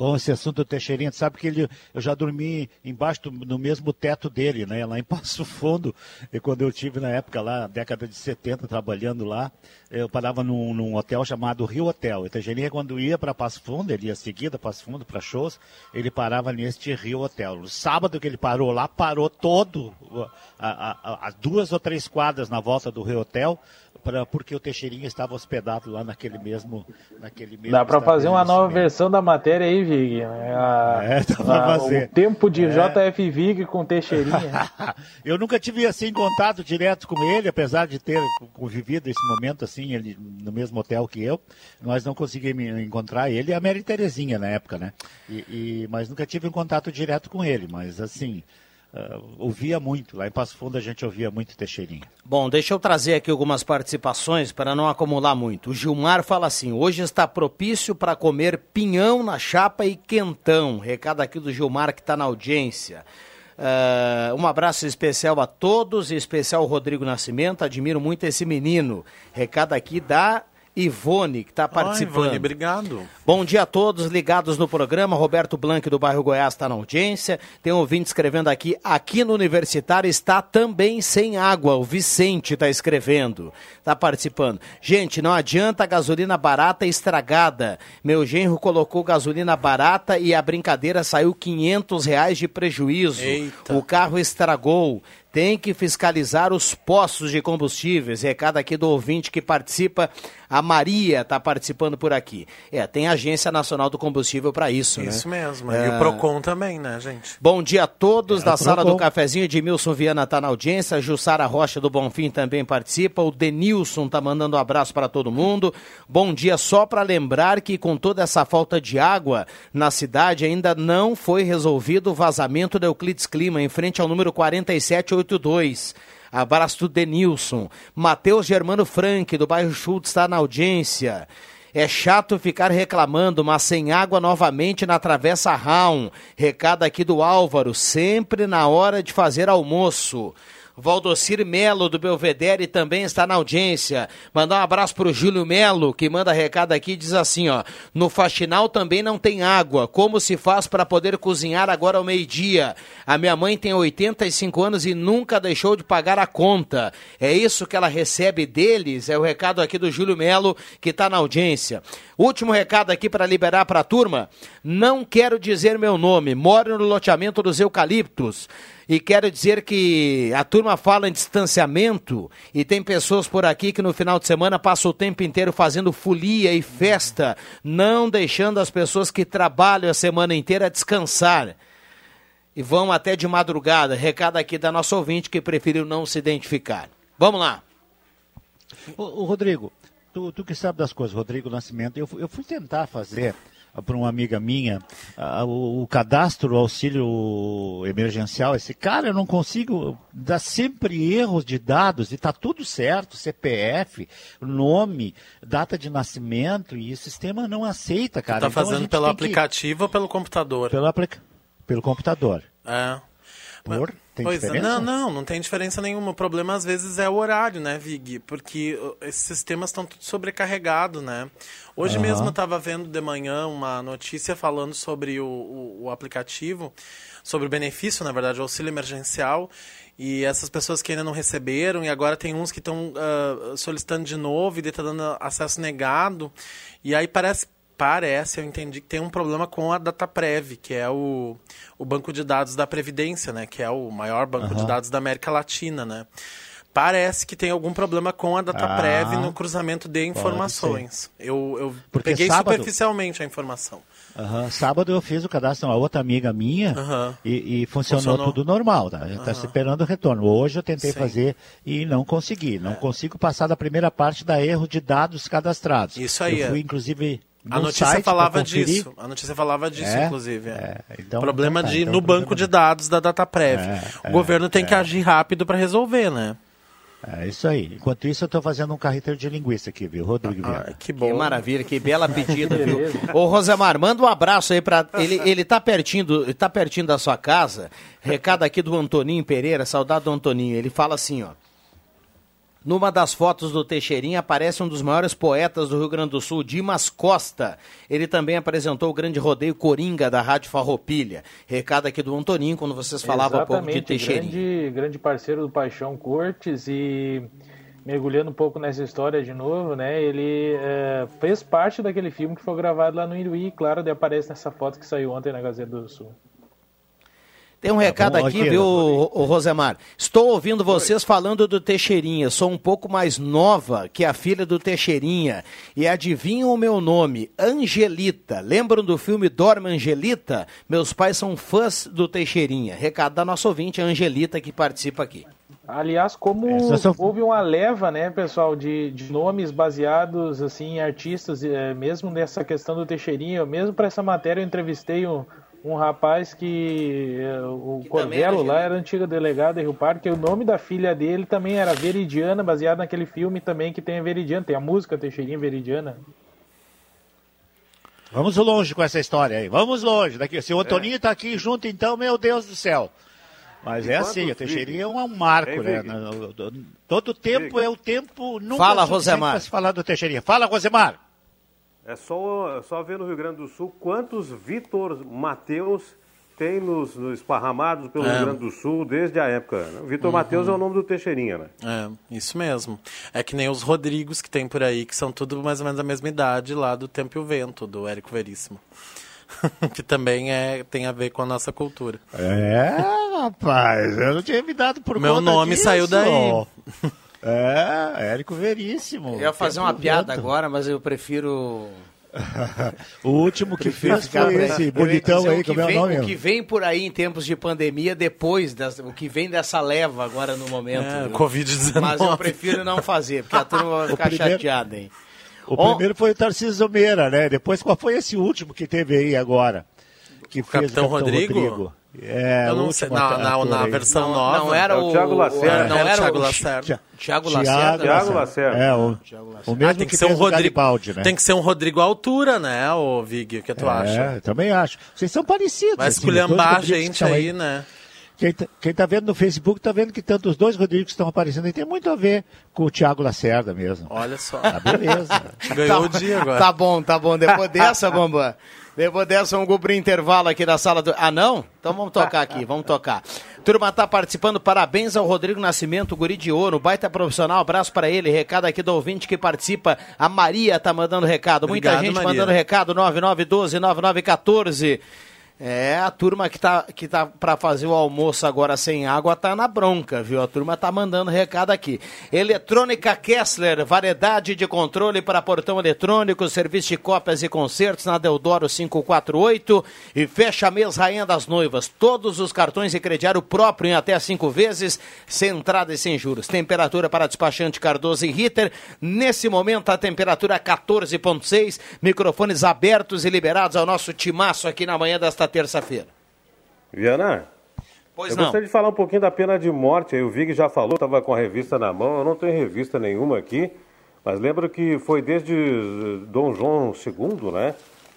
Bom, esse assunto do Teixeirinha, sabe que ele, eu já dormi embaixo do, no mesmo teto dele, né? Lá em Passo Fundo, e quando eu tive na época lá, década de 70, trabalhando lá, eu parava num, num hotel chamado Rio Hotel. E Teixeirinha, quando ia para Passo Fundo, ele ia seguida Passo Fundo para shows, ele parava neste Rio Hotel. No sábado que ele parou lá, parou todo, as duas ou três quadras na volta do Rio Hotel, pra, porque o Teixeirinha estava hospedado lá naquele mesmo. Naquele mesmo dá para fazer uma nova versão da matéria aí, Vig. A, é, dá pra a, fazer. O tempo de é. JF Vig com Teixeirinha. eu nunca tive assim contato direto com ele, apesar de ter convivido esse momento assim, ele no mesmo hotel que eu. Nós não conseguimos encontrar ele e a Mary Terezinha na época, né? E, e, mas nunca tive um contato direto com ele, mas assim. Uh, ouvia muito, lá em Passo Fundo a gente ouvia muito Teixeirinha. Bom, deixa eu trazer aqui algumas participações para não acumular muito. O Gilmar fala assim: hoje está propício para comer pinhão na chapa e quentão. Recado aqui do Gilmar que está na audiência. Uh, um abraço especial a todos, em especial ao Rodrigo Nascimento. Admiro muito esse menino. Recado aqui da Ivone, que está participando. Ivone, obrigado. Bom dia a todos ligados no programa. Roberto Blanc, do bairro Goiás, está na audiência. Tem um ouvinte escrevendo aqui. Aqui no Universitário está também sem água. O Vicente está escrevendo. Está participando. Gente, não adianta gasolina barata estragada. Meu genro colocou gasolina barata e a brincadeira saiu 500 reais de prejuízo. Eita. O carro estragou tem que fiscalizar os postos de combustíveis. Recado aqui do ouvinte que participa. A Maria está participando por aqui. É, tem a Agência Nacional do Combustível para isso, isso, né? Isso mesmo. É... E o PROCON também, né, gente? Bom dia a todos é, da sala do cafezinho. Edmilson Viana está na audiência. Jussara Rocha do Bonfim também participa. O Denilson está mandando um abraço para todo mundo. Bom dia. Só para lembrar que com toda essa falta de água na cidade ainda não foi resolvido o vazamento da Euclides Clima em frente ao número 4782. Abraço do Denilson. Matheus Germano Frank, do bairro Schultz, está na audiência. É chato ficar reclamando, mas sem água novamente na Travessa Raum. Recado aqui do Álvaro, sempre na hora de fazer almoço. Valdocir Melo, do Belvedere, também está na audiência. Mandar um abraço para o Júlio Melo, que manda recado aqui diz assim, ó. No faxinal também não tem água. Como se faz para poder cozinhar agora ao meio-dia? A minha mãe tem 85 anos e nunca deixou de pagar a conta. É isso que ela recebe deles? É o recado aqui do Júlio Melo, que está na audiência. Último recado aqui para liberar para a turma. Não quero dizer meu nome. Moro no loteamento dos eucaliptos. E quero dizer que a turma fala em distanciamento e tem pessoas por aqui que no final de semana passam o tempo inteiro fazendo folia e festa, não deixando as pessoas que trabalham a semana inteira descansar. E vão até de madrugada. Recado aqui da nossa ouvinte que preferiu não se identificar. Vamos lá. Ô Rodrigo, tu, tu, que sabe das coisas, Rodrigo Nascimento, eu, eu fui tentar fazer para uma amiga minha, uh, o, o, cadastro, o auxílio emergencial, esse cara eu não consigo, dá sempre erros de dados e está tudo certo, CPF, nome, data de nascimento e o sistema não aceita, cara. Está então, fazendo pelo aplicativo que... ou pelo computador? Pelo, aplica... pelo computador. É. Por? Tem pois é, diferença? não, não, não tem diferença nenhuma. O problema às vezes é o horário, né, Vig? Porque uh, esses sistemas estão tudo sobrecarregados, né? Hoje uhum. mesmo eu estava vendo de manhã uma notícia falando sobre o, o, o, aplicativo, sobre o benefício, na verdade, o auxílio emergencial. E essas pessoas que ainda não receberam, e agora tem uns que estão uh, solicitando de novo e está dando acesso negado. E aí parece parece, eu entendi que tem um problema com a DataPrev, que é o, o banco de dados da Previdência, né? Que é o maior banco uhum. de dados da América Latina, né? Parece que tem algum problema com a DataPrev ah, no cruzamento de informações. Eu, eu peguei sábado... superficialmente a informação. Uhum. Sábado eu fiz o cadastro uma outra amiga minha uhum. e, e funcionou, funcionou, tudo normal. Tá? Está uhum. esperando o retorno. Hoje eu tentei Sim. fazer e não consegui. Não é. consigo passar da primeira parte da erro de dados cadastrados. Isso aí. Eu fui, é. inclusive, A no notícia falava disso. A notícia falava disso, É? inclusive. É. então- problema tá, de então no problema banco de dados da Dataprev. É, o é, governo tem que é. agir rápido para resolver, né? É isso aí. Enquanto isso, eu estou fazendo um carreteiro de linguiça aqui, viu, Rodrigo Viana? que Que maravilha, que bela pedida, viu? Ô, Rosemar, manda um abraço aí pra. Ele, ele tá pertinho, do- tá pertinho da sua casa. Recado aqui do Antoninho Pereira, saudade do Antoninho. Ele fala assim, ó. Numa das fotos do Teixeirinha aparece um dos maiores poetas do Rio Grande do Sul, Dimas Costa. Ele também apresentou o grande rodeio Coringa da Rádio Farroupilha. Recado aqui do Antoninho, quando vocês falavam há pouco de Teixeirinha. grande, grande parceiro do Paixão Cortes e mergulhando um pouco nessa história de novo, né? Ele é, fez parte daquele filme que foi gravado lá no Iruí, claro, ele aparece nessa foto que saiu ontem na Gazeta do Sul. Tem um recado bom, aqui, aqui, viu, ô, Rosemar? Estou ouvindo vocês falando do Teixeirinha. Sou um pouco mais nova que a filha do Teixeirinha. E adivinham o meu nome? Angelita. Lembram do filme Dorme Angelita? Meus pais são fãs do Teixeirinha. Recado da nossa ouvinte, a Angelita, que participa aqui. Aliás, como Essa só- houve uma leva, né, pessoal, de, de nomes baseados assim em artistas, eh, mesmo nessa questão do Teixeirinha, eu mesmo para essa matéria eu entrevistei um, um rapaz que eh, o Corvelo lá era antigo delegado em Rio Pardo, que o nome da filha dele também era Veridiana, baseado naquele filme também que tem a Veridiana, tem a música Teixeirinha Veridiana. Vamos longe com essa história aí. Vamos longe. Daqui, se o Antoninho está aqui junto, então, meu Deus do céu. Mas é Enquanto assim, o Teixeirinha é um marco, Hein, né? Todo tempo é o tempo. Nunca Fala, é Rosemar. se falar do Teixeirinha. Fala, Rosemar. É só, é só ver no Rio Grande do Sul quantos Vitor Mateus tem nos, nos esparramados pelo É. Rio Grande do Sul desde a época. né? Vitor Uhum. Mateus é o nome do Teixeirinha, né? É, isso mesmo. É que nem os Rodrigos que tem por aí, que são tudo mais ou menos a mesma idade lá do Tempo e o Vento, do Érico Veríssimo. que também é, tem a ver com a nossa cultura. É, rapaz, eu não tinha me dado por Meu conta nome disso. saiu daí. É, Érico Veríssimo. Eu ia fazer uma piada agora, mas eu prefiro. O último que fez ficar foi esse bonitão aí, o que como é o vem- nome? O que vem por aí em tempos de pandemia, depois, das- o que vem dessa leva agora no momento. É, viu? Covid-19. Mas eu prefiro não fazer, porque a turma vai O ficar primeiro- chateada, hein? O Ó, primeiro foi o Tarcísio Meira, né? Depois, qual foi esse último que teve aí agora? Que fez Capitão Rodrigo? É, Eu não sei, na- na- na aí. versão Não- nova. não era É o Thiago Lacerda. Não Era o Thiago o Lacerda. Thiago Thiago Lacerda. Thiago Lacerda. É, o, o mesmo Ah, tem que, que, ser um Rodrigo. Garibaldi, né? Tem que ser um Rodrigo à altura, né, o Vig? O que tu é, acha? eu também acho. Vocês são parecidos. Vai assim, esculhambar a Rodrigos que gente estão aí, né? Quem tá, quem tá vendo no Facebook tá vendo que tanto os dois Rodrigos que estão aparecendo aí tem muito a ver com o Thiago Lacerda mesmo. Olha só. Ah, beleza. Ganhou o dia agora. Tá bom, tá bom. Depois dessa, Bambam. Depois dessa, vamos cobrir intervalo aqui da sala do. Ah, não? Então vamos tocar aqui, vamos tocar. Turma tá participando, parabéns ao Rodrigo Nascimento, guri de ouro, baita profissional, abraço para ele. Recado aqui do ouvinte que participa, a Maria tá mandando recado. Muita Obrigado, gente Maria. mandando recado, 9912-9914. É, a turma que tá, que tá para fazer o almoço agora sem água tá na bronca, viu? A turma tá mandando recado aqui. Eletrônica Kessler, variedade de controle para portão eletrônico, serviço de cópias e concertos na Deodoro 548 e fecha mês Rainha das Noivas. Todos os cartões e crediário próprio em até cinco vezes, sem entrada e sem juros. Temperatura para despachante Cardoso e Ritter. Nesse momento a temperatura 14.6, microfones abertos e liberados ao nosso timaço aqui na manhã desta terça-feira. Viana, Pois eu não. gostaria de falar um pouquinho da pena de morte. Aí o Vig já falou, estava com a revista na mão. Eu não tenho revista nenhuma aqui, mas lembro que foi desde eh, Dom João II, né?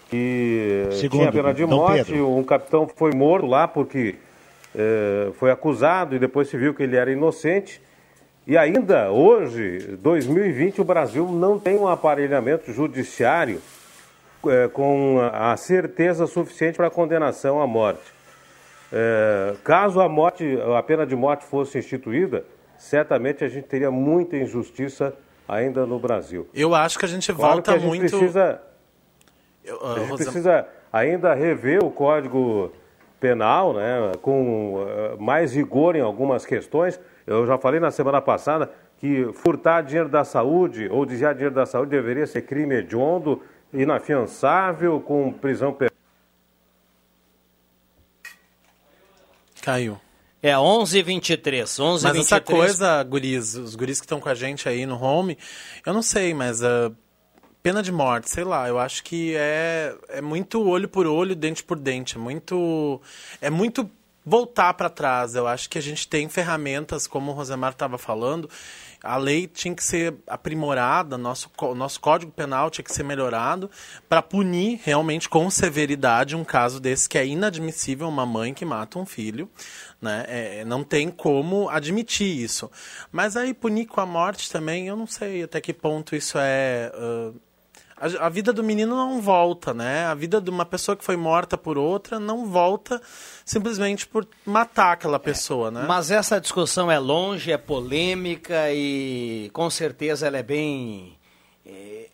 Que Segundo, tinha a pena de Dom morte. Pedro. Um capitão foi morto lá porque eh, foi acusado e depois se viu que ele era inocente. E ainda hoje, 2020, o Brasil não tem um aparelhamento judiciário com a certeza suficiente para condenação à morte. É, caso a morte, a pena de morte fosse instituída, certamente a gente teria muita injustiça ainda no Brasil. Eu acho que a gente Claro volta a gente muito. precisa, Eu, ah, a gente Rosa- precisa ainda rever o Código Penal, né, com eh, mais rigor em algumas questões. Eu já falei na semana passada que furtar dinheiro da saúde ou desviar dinheiro da saúde deveria ser crime hediondo, inafiançável, com prisão perpétua. Caiu. É 11 23 11 Mas 23 essa coisa, guris, os guris que estão com a gente aí no home, eu não sei, mas ah, pena de morte, sei lá, eu acho que é, é muito olho por olho, dente por dente, é muito é muito voltar para trás. Eu acho que a gente tem ferramentas, como o Rosemar estava falando, a lei tinha que ser aprimorada, nosso, nosso código penal tinha que ser melhorado para punir realmente com severidade um caso desse que é inadmissível uma mãe que mata um filho. Né? É, não tem como admitir isso. Mas aí punir com a morte também, eu não sei até que ponto isso é. Uh, a, a, vida do menino não volta, né? A vida de uma pessoa que foi morta por outra não volta simplesmente por matar aquela pessoa, é, né? Mas essa discussão é longe, é polêmica e com certeza ela é bem é,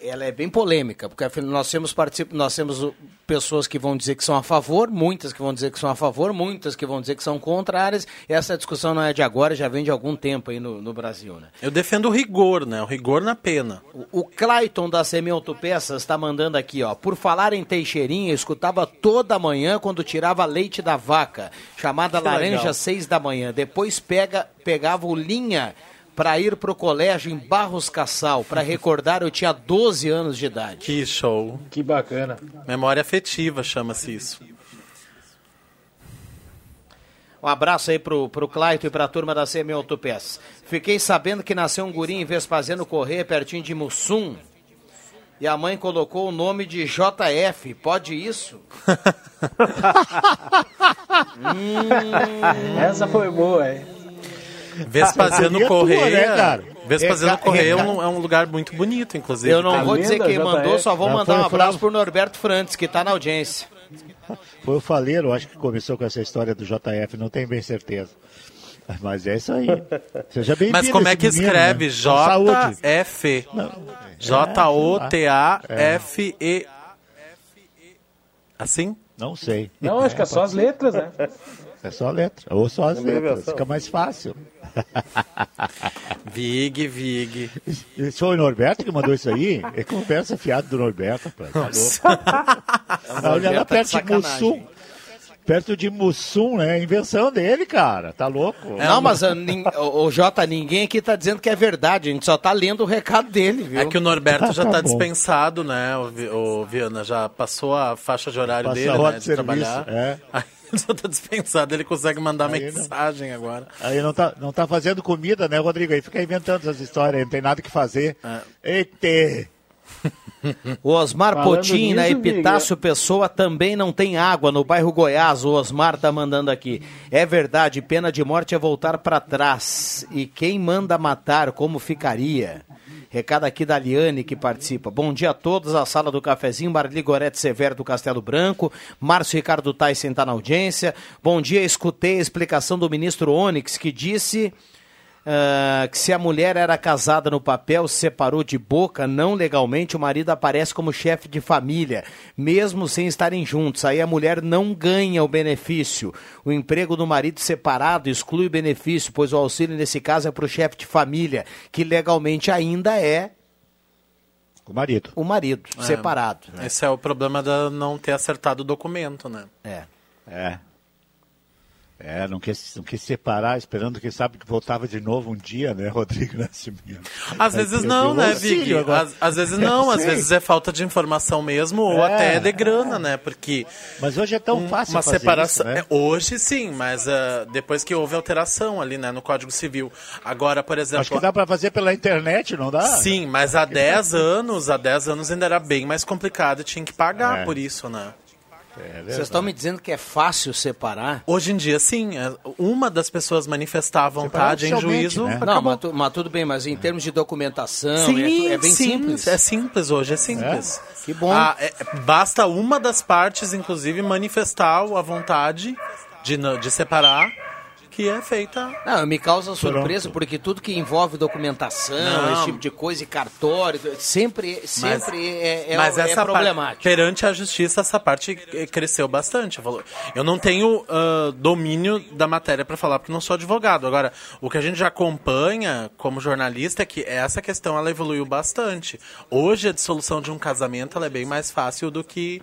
ela é bem polêmica, porque nós temos particip... nós temos pessoas que vão dizer que são a favor, muitas que vão dizer que são a favor, muitas que vão dizer que são contrárias. Essa discussão não é de agora, já vem de algum tempo aí no, no Brasil, né? Eu defendo o rigor, né? O rigor na pena. O, o Clayton da Semi-Autopeças está mandando aqui, ó. Por falar em Teixeirinha, escutava toda manhã quando tirava leite da vaca, chamada que laranja, legal. seis da manhã. Depois pega, pegava o linha para ir para o colégio em Barros Cassal. Para recordar, eu tinha 12 anos de idade. Que show. Que bacana. Memória afetiva chama-se isso. Um abraço aí pro, pro Claito e pra turma da CM Autopeças. Fiquei sabendo que nasceu um guri em Vespasiano Corrêa, pertinho de Mussum. E a mãe colocou o nome de JF. Pode isso? hum... Essa foi boa, hein? Vespasiano Correia. Né, Vespasiano é, Correia é um, é um, lugar muito bonito, inclusive. Eu não vou dizer quem mandou, só vou mandar um abraço pro Norberto Frantes, que está na audiência. Foi o Faleiro, acho que começou com essa história do JF, não tenho bem certeza. Mas é isso aí. Seja bem Mas como é que menino, escreve? Né? J-F. J-O-T-A-F-E. Assim? Não sei. Não, acho que é só as letras, né? É só a letra. Ou só as letras. Fica mais fácil. Vig, Vig. Isso foi o Norberto que mandou isso aí? É conversa fiada do Norberto. Tá Olha lá tá perto de Mussum. Perto de Mussum, né? Invenção dele, cara. Tá louco? Não, mas o, o Jota, ninguém aqui tá dizendo que é verdade. A gente só tá lendo o recado dele, viu? É que o Norberto já tá, tá dispensado, né? O, o Viana já passou a faixa de horário Passa dele, né? De, de serviço, trabalhar. É. Só tá dispensado, ele consegue mandar aí mensagem não, agora. Aí não tá, não tá fazendo comida, né, Rodrigo? Aí fica inventando essas histórias, não tem nada que fazer. É. Eita! O Osmar Potim, na Epitácio Pessoa, também não tem água no bairro Goiás. O Osmar tá mandando aqui. É verdade, pena de morte é voltar para trás. E quem manda matar, como ficaria? Recado aqui da Liane que participa. Bom dia a todos, a sala do cafezinho, Marli Gorete Severo do Castelo Branco, Márcio Ricardo Tyson está na audiência. Bom dia, escutei a explicação do ministro Onyx que disse Uh, que se a mulher era casada no papel, se separou de boca, não legalmente, o marido aparece como chefe de família, mesmo sem estarem juntos. Aí a mulher não ganha o benefício. O emprego do marido separado exclui o benefício, pois o auxílio nesse caso é para o chefe de família, que legalmente ainda é o marido. O marido, é, separado. Né? Esse é o problema de não ter acertado o documento, né? É. É. É, não quis, não quis separar, esperando que sabe que voltava de novo um dia, né, Rodrigo Nascimento. Às vezes não, né, Vig? Às, às, vezes não, às vezes é falta de informação mesmo, ou é, até de grana, né? Porque. Mas hoje é tão fácil uma separação. Isso, né? é, hoje sim, mas uh, depois que houve alteração ali, né, no Código Civil. Agora, por exemplo. Acho que dá para fazer pela internet, não dá? Sim, mas há 10 anos, há 10 anos ainda era bem mais complicado e tinha que pagar é. por isso, né? É Vocês estão me dizendo que é fácil separar? Hoje em dia, sim. É, uma das pessoas manifestar vontade em juízo. Né? Não, mas, tu, mas, tudo bem, mas em termos de documentação, sim, é, é, bem sim, simples. É simples hoje, é simples. É? Que bom. Ah, é, basta uma das partes, inclusive, manifestar a vontade de, de separar que é feita. Não, me causa surpresa Pronto. porque tudo que envolve documentação, não. esse tipo de coisa, e cartório, sempre, sempre mas, é, é, mas é essa problemático. Parte, perante a justiça, essa parte cresceu bastante. Eu não tenho uh, domínio da matéria para falar porque não sou advogado. Agora, o que a gente já acompanha como jornalista é que essa questão ela evoluiu bastante. Hoje, a dissolução de um casamento é bem mais fácil do que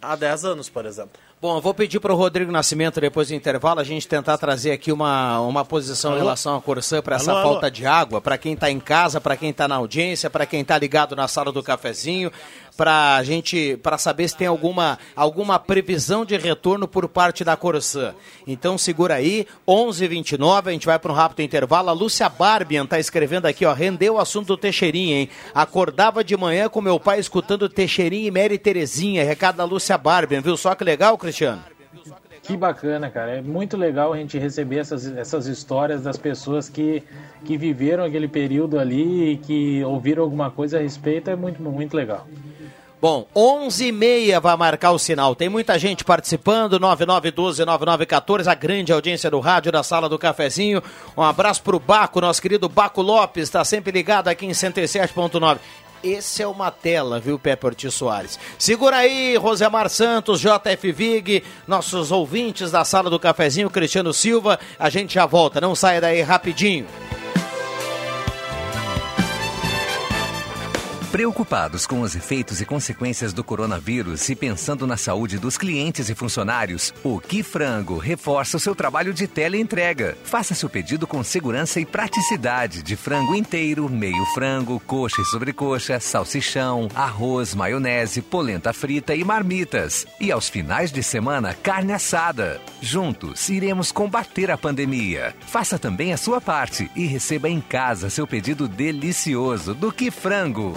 há 10 anos, por exemplo. Bom, eu vou pedir para o Rodrigo Nascimento, depois do intervalo, a gente tentar trazer aqui uma, uma posição alô? em relação à Corsã para essa alô, falta alô. de água, para quem está em casa, para quem está na audiência, para quem está ligado na sala do cafezinho, para a gente, para saber se tem alguma, alguma previsão de retorno por parte da Corsã. Então segura aí, 11:29 a gente vai para um rápido intervalo. A Lúcia Barbian está escrevendo aqui, ó, rendeu o assunto do Teixeirinha, hein? Acordava de manhã com meu pai escutando Teixeirinha e Mary Terezinha, recado da Lúcia Barbian, viu só que legal, Cristiano? Que bacana, cara. É muito legal a gente receber essas, essas histórias das pessoas que, que viveram aquele período ali e que ouviram alguma coisa a respeito. É muito, muito legal. Bom, 11h30 vai marcar o sinal. Tem muita gente participando, 9912-9914, a grande audiência do rádio da sala do cafezinho. Um abraço pro Baco, nosso querido Baco Lopes, está sempre ligado aqui em 107.9. Esse é uma tela, viu, Pepe Ortiz Soares? Segura aí, Rosemar Santos, JF Vig, nossos ouvintes da sala do cafezinho, Cristiano Silva. A gente já volta, não saia daí rapidinho. Preocupados com os efeitos e consequências do coronavírus e pensando na saúde dos clientes e funcionários, o Que Frango reforça o seu trabalho de teleentrega. Faça seu pedido com segurança e praticidade de frango inteiro, meio frango, coxa e sobrecoxa, salsichão, arroz, maionese, polenta frita e marmitas. E aos finais de semana, carne assada. Juntos, iremos combater a pandemia. Faça também a sua parte e receba em casa seu pedido delicioso do Que Frango.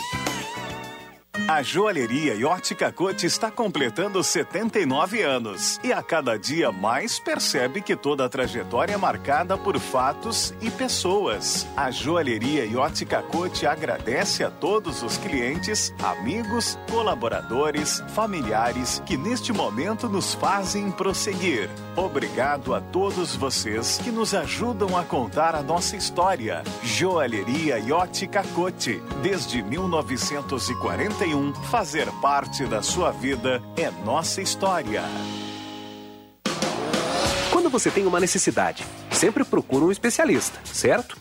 A joalheria e ótica Cote está completando 79 anos e a cada dia mais percebe que toda a trajetória é marcada por fatos e pessoas. A joalheria e ótica Cote agradece a todos os clientes, amigos, colaboradores, familiares que neste momento nos fazem prosseguir. Obrigado a todos vocês que nos ajudam a contar a nossa história. Joalheria e Cote, desde 1941 fazer parte da sua vida é nossa história. Quando você tem uma necessidade, sempre procura um especialista, certo?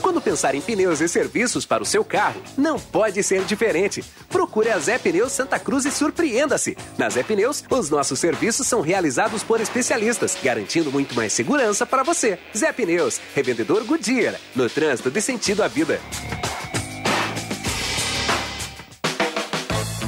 Quando pensar em pneus e serviços para o seu carro, não pode ser diferente. Procure a Zé Pneus Santa Cruz e surpreenda-se. Na Zé Pneus, os nossos serviços são realizados por especialistas, garantindo muito mais segurança para você. Zé Pneus, revendedor Goodyear, no trânsito de sentido à vida.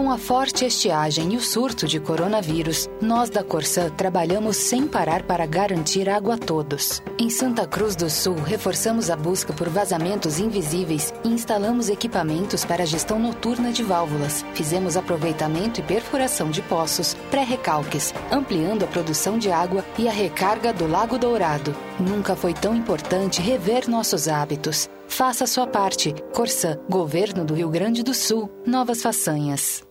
Com a forte estiagem e o surto de coronavírus, nós da Corsã trabalhamos sem parar para garantir água a todos. Em Santa Cruz do Sul, reforçamos a busca por vazamentos invisíveis e instalamos equipamentos para gestão noturna de válvulas. Fizemos aproveitamento e perfuração de poços, pré-recalques, ampliando a produção de água e a recarga do Lago Dourado. Nunca foi tão importante rever nossos hábitos. Faça sua parte. Corsã, Governo do Rio Grande do Sul. Novas façanhas.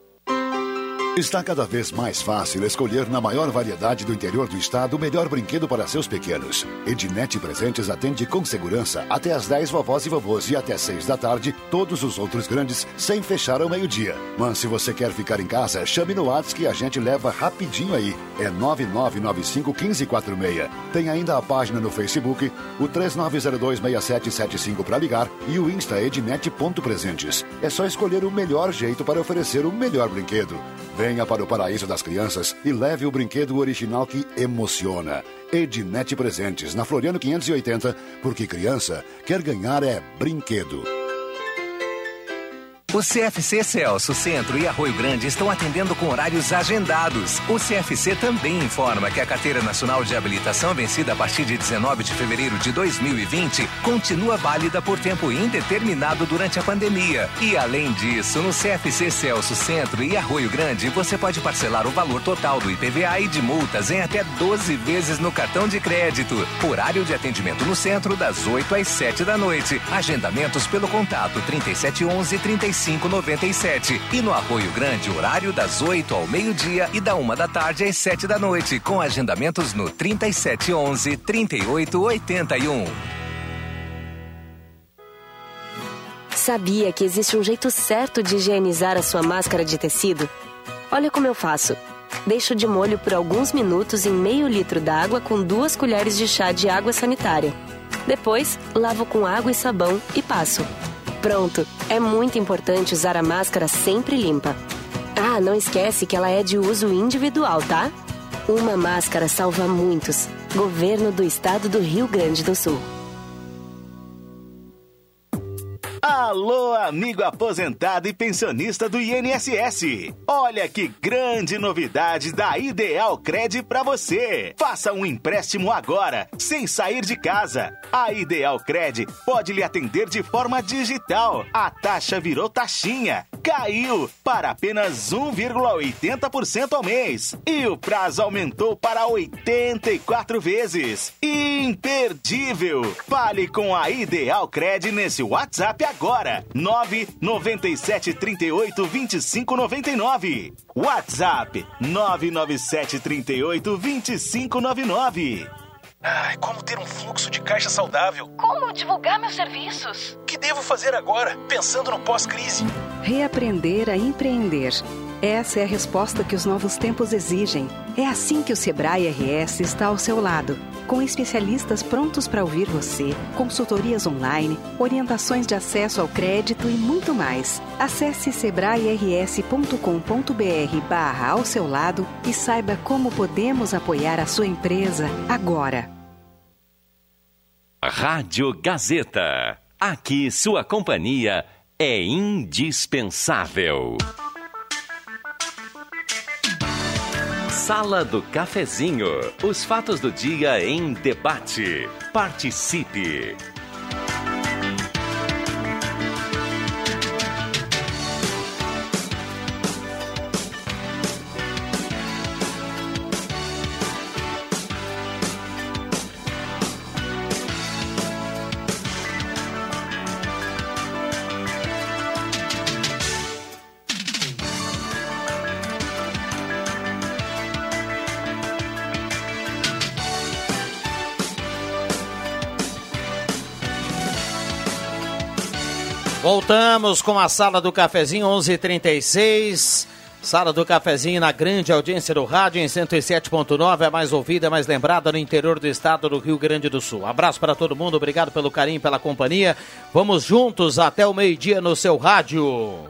Está cada vez mais fácil escolher na maior variedade do interior do estado o melhor brinquedo para seus pequenos. Ednet Presentes atende com segurança até às 10 vovós e vovôs e até 6 da tarde todos os outros grandes sem fechar ao meio-dia. Mas se você quer ficar em casa, chame no WhatsApp que a gente leva rapidinho aí. É 9995 1546. Tem ainda a página no Facebook, o 39026775 para ligar e o Insta ednet.presentes. É só escolher o melhor jeito para oferecer o melhor brinquedo. Venha para o paraíso das crianças e leve o brinquedo original que emociona. Ednet Presentes, na Floriano 580, porque criança quer ganhar é brinquedo. O CFC Celso, Centro e Arroio Grande estão atendendo com horários agendados. O CFC também informa que a Carteira Nacional de Habilitação vencida a partir de 19 de fevereiro de 2020 continua válida por tempo indeterminado durante a pandemia. E além disso, no CFC Celso, Centro e Arroio Grande, você pode parcelar o valor total do IPVA e de multas em até 12 vezes no cartão de crédito. Horário de atendimento no centro das 8 às 7 da noite. Agendamentos pelo contato 3711 35 2597. E no Arroio Grande, horário das 8 ao meio-dia e da uma da tarde às 7 da noite, com agendamentos no 3711 3881. Sabia que existe um jeito certo de higienizar a sua máscara de tecido? Olha como eu faço. Deixo de molho por alguns minutos em meio litro d'água com duas colheres de chá de água sanitária. Depois, lavo com água e sabão e passo. Pronto! É muito importante usar a máscara sempre limpa. Ah, não esquece que ela é de uso individual, tá? Uma máscara salva muitos. Governo do Estado do Rio Grande do Sul. Alô, amigo aposentado e pensionista do INSS. Olha que grande novidade da Ideal Cred para você. Faça um empréstimo agora, sem sair de casa. A Ideal Cred pode lhe atender de forma digital. A taxa virou taxinha. Caiu para apenas 1,80% ao mês. E o prazo aumentou para 84 vezes. Imperdível. Fale com a Ideal Cred nesse WhatsApp agora. 997 38 25 99. WhatsApp 997 38 25 99. Ai, como ter um fluxo de caixa saudável? Como divulgar meus serviços? O que devo fazer agora, pensando no pós-crise? Reaprender a empreender. Essa é a resposta que os novos tempos exigem. É assim que o Sebrae RS está ao seu lado, com especialistas prontos para ouvir você, consultorias online, orientações de acesso ao crédito e muito mais. Acesse sebrae-rs.com.br barra ao seu lado e saiba como podemos apoiar a sua empresa agora. Rádio Gazeta. Aqui sua companhia é indispensável. Sala do Cafezinho. Os fatos do dia em debate. Participe. Voltamos com a sala do cafezinho 11:36. Sala do Cafezinho na grande audiência do rádio em 107.9, é mais ouvida, é mais lembrada no interior do estado do Rio Grande do Sul. Abraço para todo mundo, obrigado pelo carinho, pela companhia. Vamos juntos até o meio-dia no seu rádio.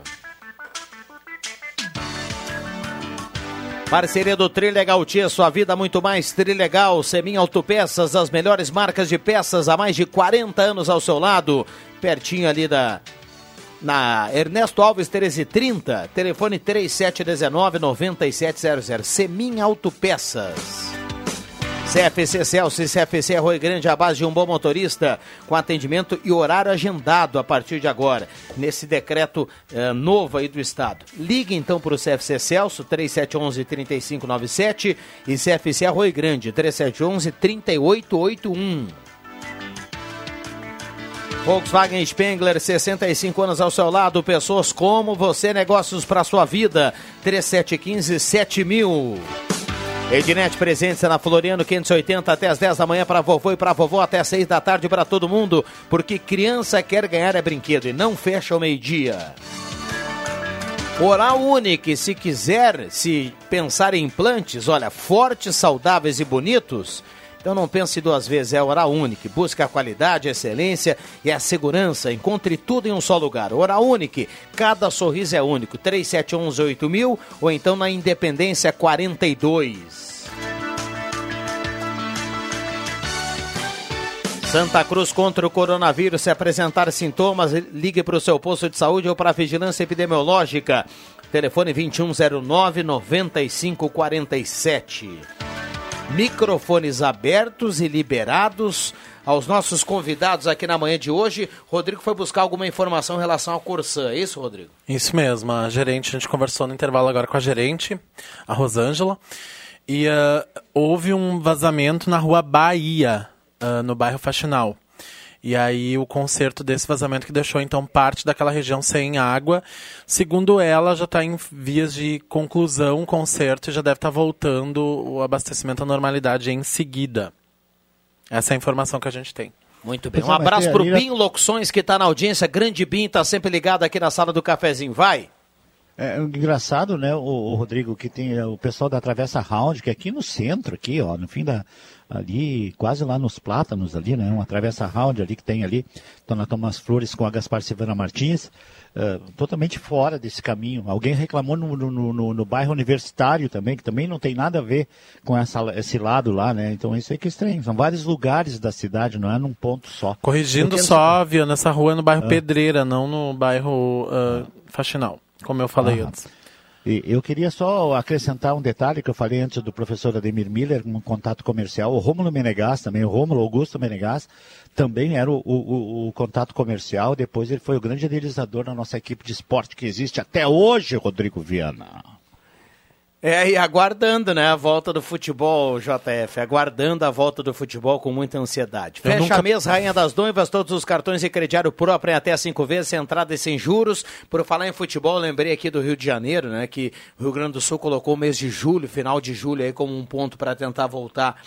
Parceria do Trilegal Tia, sua vida muito mais Trilegal. Semin Autopeças, as melhores marcas de peças há mais de 40 anos ao seu lado. Pertinho ali da na Ernesto Alves 1330, telefone 3719-9700. Semin Autopeças. CFC Celso e CFC Arroio Grande, a base de um bom motorista, com atendimento e horário agendado a partir de agora, nesse decreto eh, novo aí do Estado. Ligue então para o CFC Celso, 3711-3597 e CFC Arroio Grande, 3711-3881. Volkswagen Spengler, 65 anos ao seu lado, pessoas como você, negócios para sua vida, 3715-7000. Ednet Presentes na Floriano 580 até as 10 da manhã para vovô e para vovó até as 6 da tarde para todo mundo, porque criança quer ganhar é brinquedo e não fecha ao meio-dia. Oral Unique, se quiser se pensar em implantes, olha, fortes, saudáveis e bonitos, então não pense duas vezes, é Oral Unique. Busca a qualidade, a excelência e a segurança. Encontre tudo em um só lugar. Oral Unique, cada sorriso é único. 3711-8000 ou então na Independência 42. Santa Cruz contra o coronavírus. Se apresentar sintomas, ligue para o seu posto de saúde ou para a vigilância epidemiológica. Telefone 2109 9547 microfones abertos e liberados aos nossos convidados aqui na manhã de hoje. Rodrigo foi buscar alguma informação em relação ao Corsã, é isso, Rodrigo? Isso mesmo, a gerente, a gente conversou no intervalo agora com a gerente, a Rosângela, e uh, houve um vazamento na rua Bahia, uh, no bairro Faxinal. E aí o conserto desse vazamento que deixou então parte daquela região sem água. Segundo ela, já está em vias de conclusão o conserto e já deve estar tá voltando o abastecimento à normalidade em seguida. Essa é a informação que a gente tem. Muito bem. Um abraço para o Binho Locuções, que está na audiência. Grande Binho, está sempre ligado aqui na sala do cafezinho. Vai! É engraçado, né, o, o, Rodrigo, que tem é, o pessoal da Travessa Round, que é aqui no centro, aqui, ó, no fim da, ali, quase lá nos Plátanos ali, né, uma Travessa Round ali que tem ali, Dona Thomas Flores com a Gaspar Silvana Martins, uh, totalmente fora desse caminho. Alguém reclamou no, no, no, no, bairro universitário também, que também não tem nada a ver com essa, esse lado lá, né, então isso aí que é estranho. São vários lugares da cidade, não é num ponto só. Corrigindo só, viu, nessa rua é no bairro ah. Pedreira, não no bairro uh, Faxinal como eu falei ah, antes. Eu queria só acrescentar um detalhe que eu falei antes do professor Ademir Miller, um contato comercial. O Rômulo Menegas também, o Rômulo Augusto Menegas, também era o, o, o, contato comercial. Depois ele foi o grande idealizador da nossa equipe de esporte que existe até hoje, Rodrigo Viana. É, e aguardando, né, a volta do futebol, JF, aguardando a volta do futebol com muita ansiedade. Fecha nunca... a mesa, Rainha das Noivas, todos os cartões e crediário próprio em até cinco vezes, entrada e sem juros. Por falar em futebol, lembrei aqui do Rio de Janeiro, né, que o Rio Grande do Sul colocou o mês de julho, final de julho aí como um ponto para tentar voltar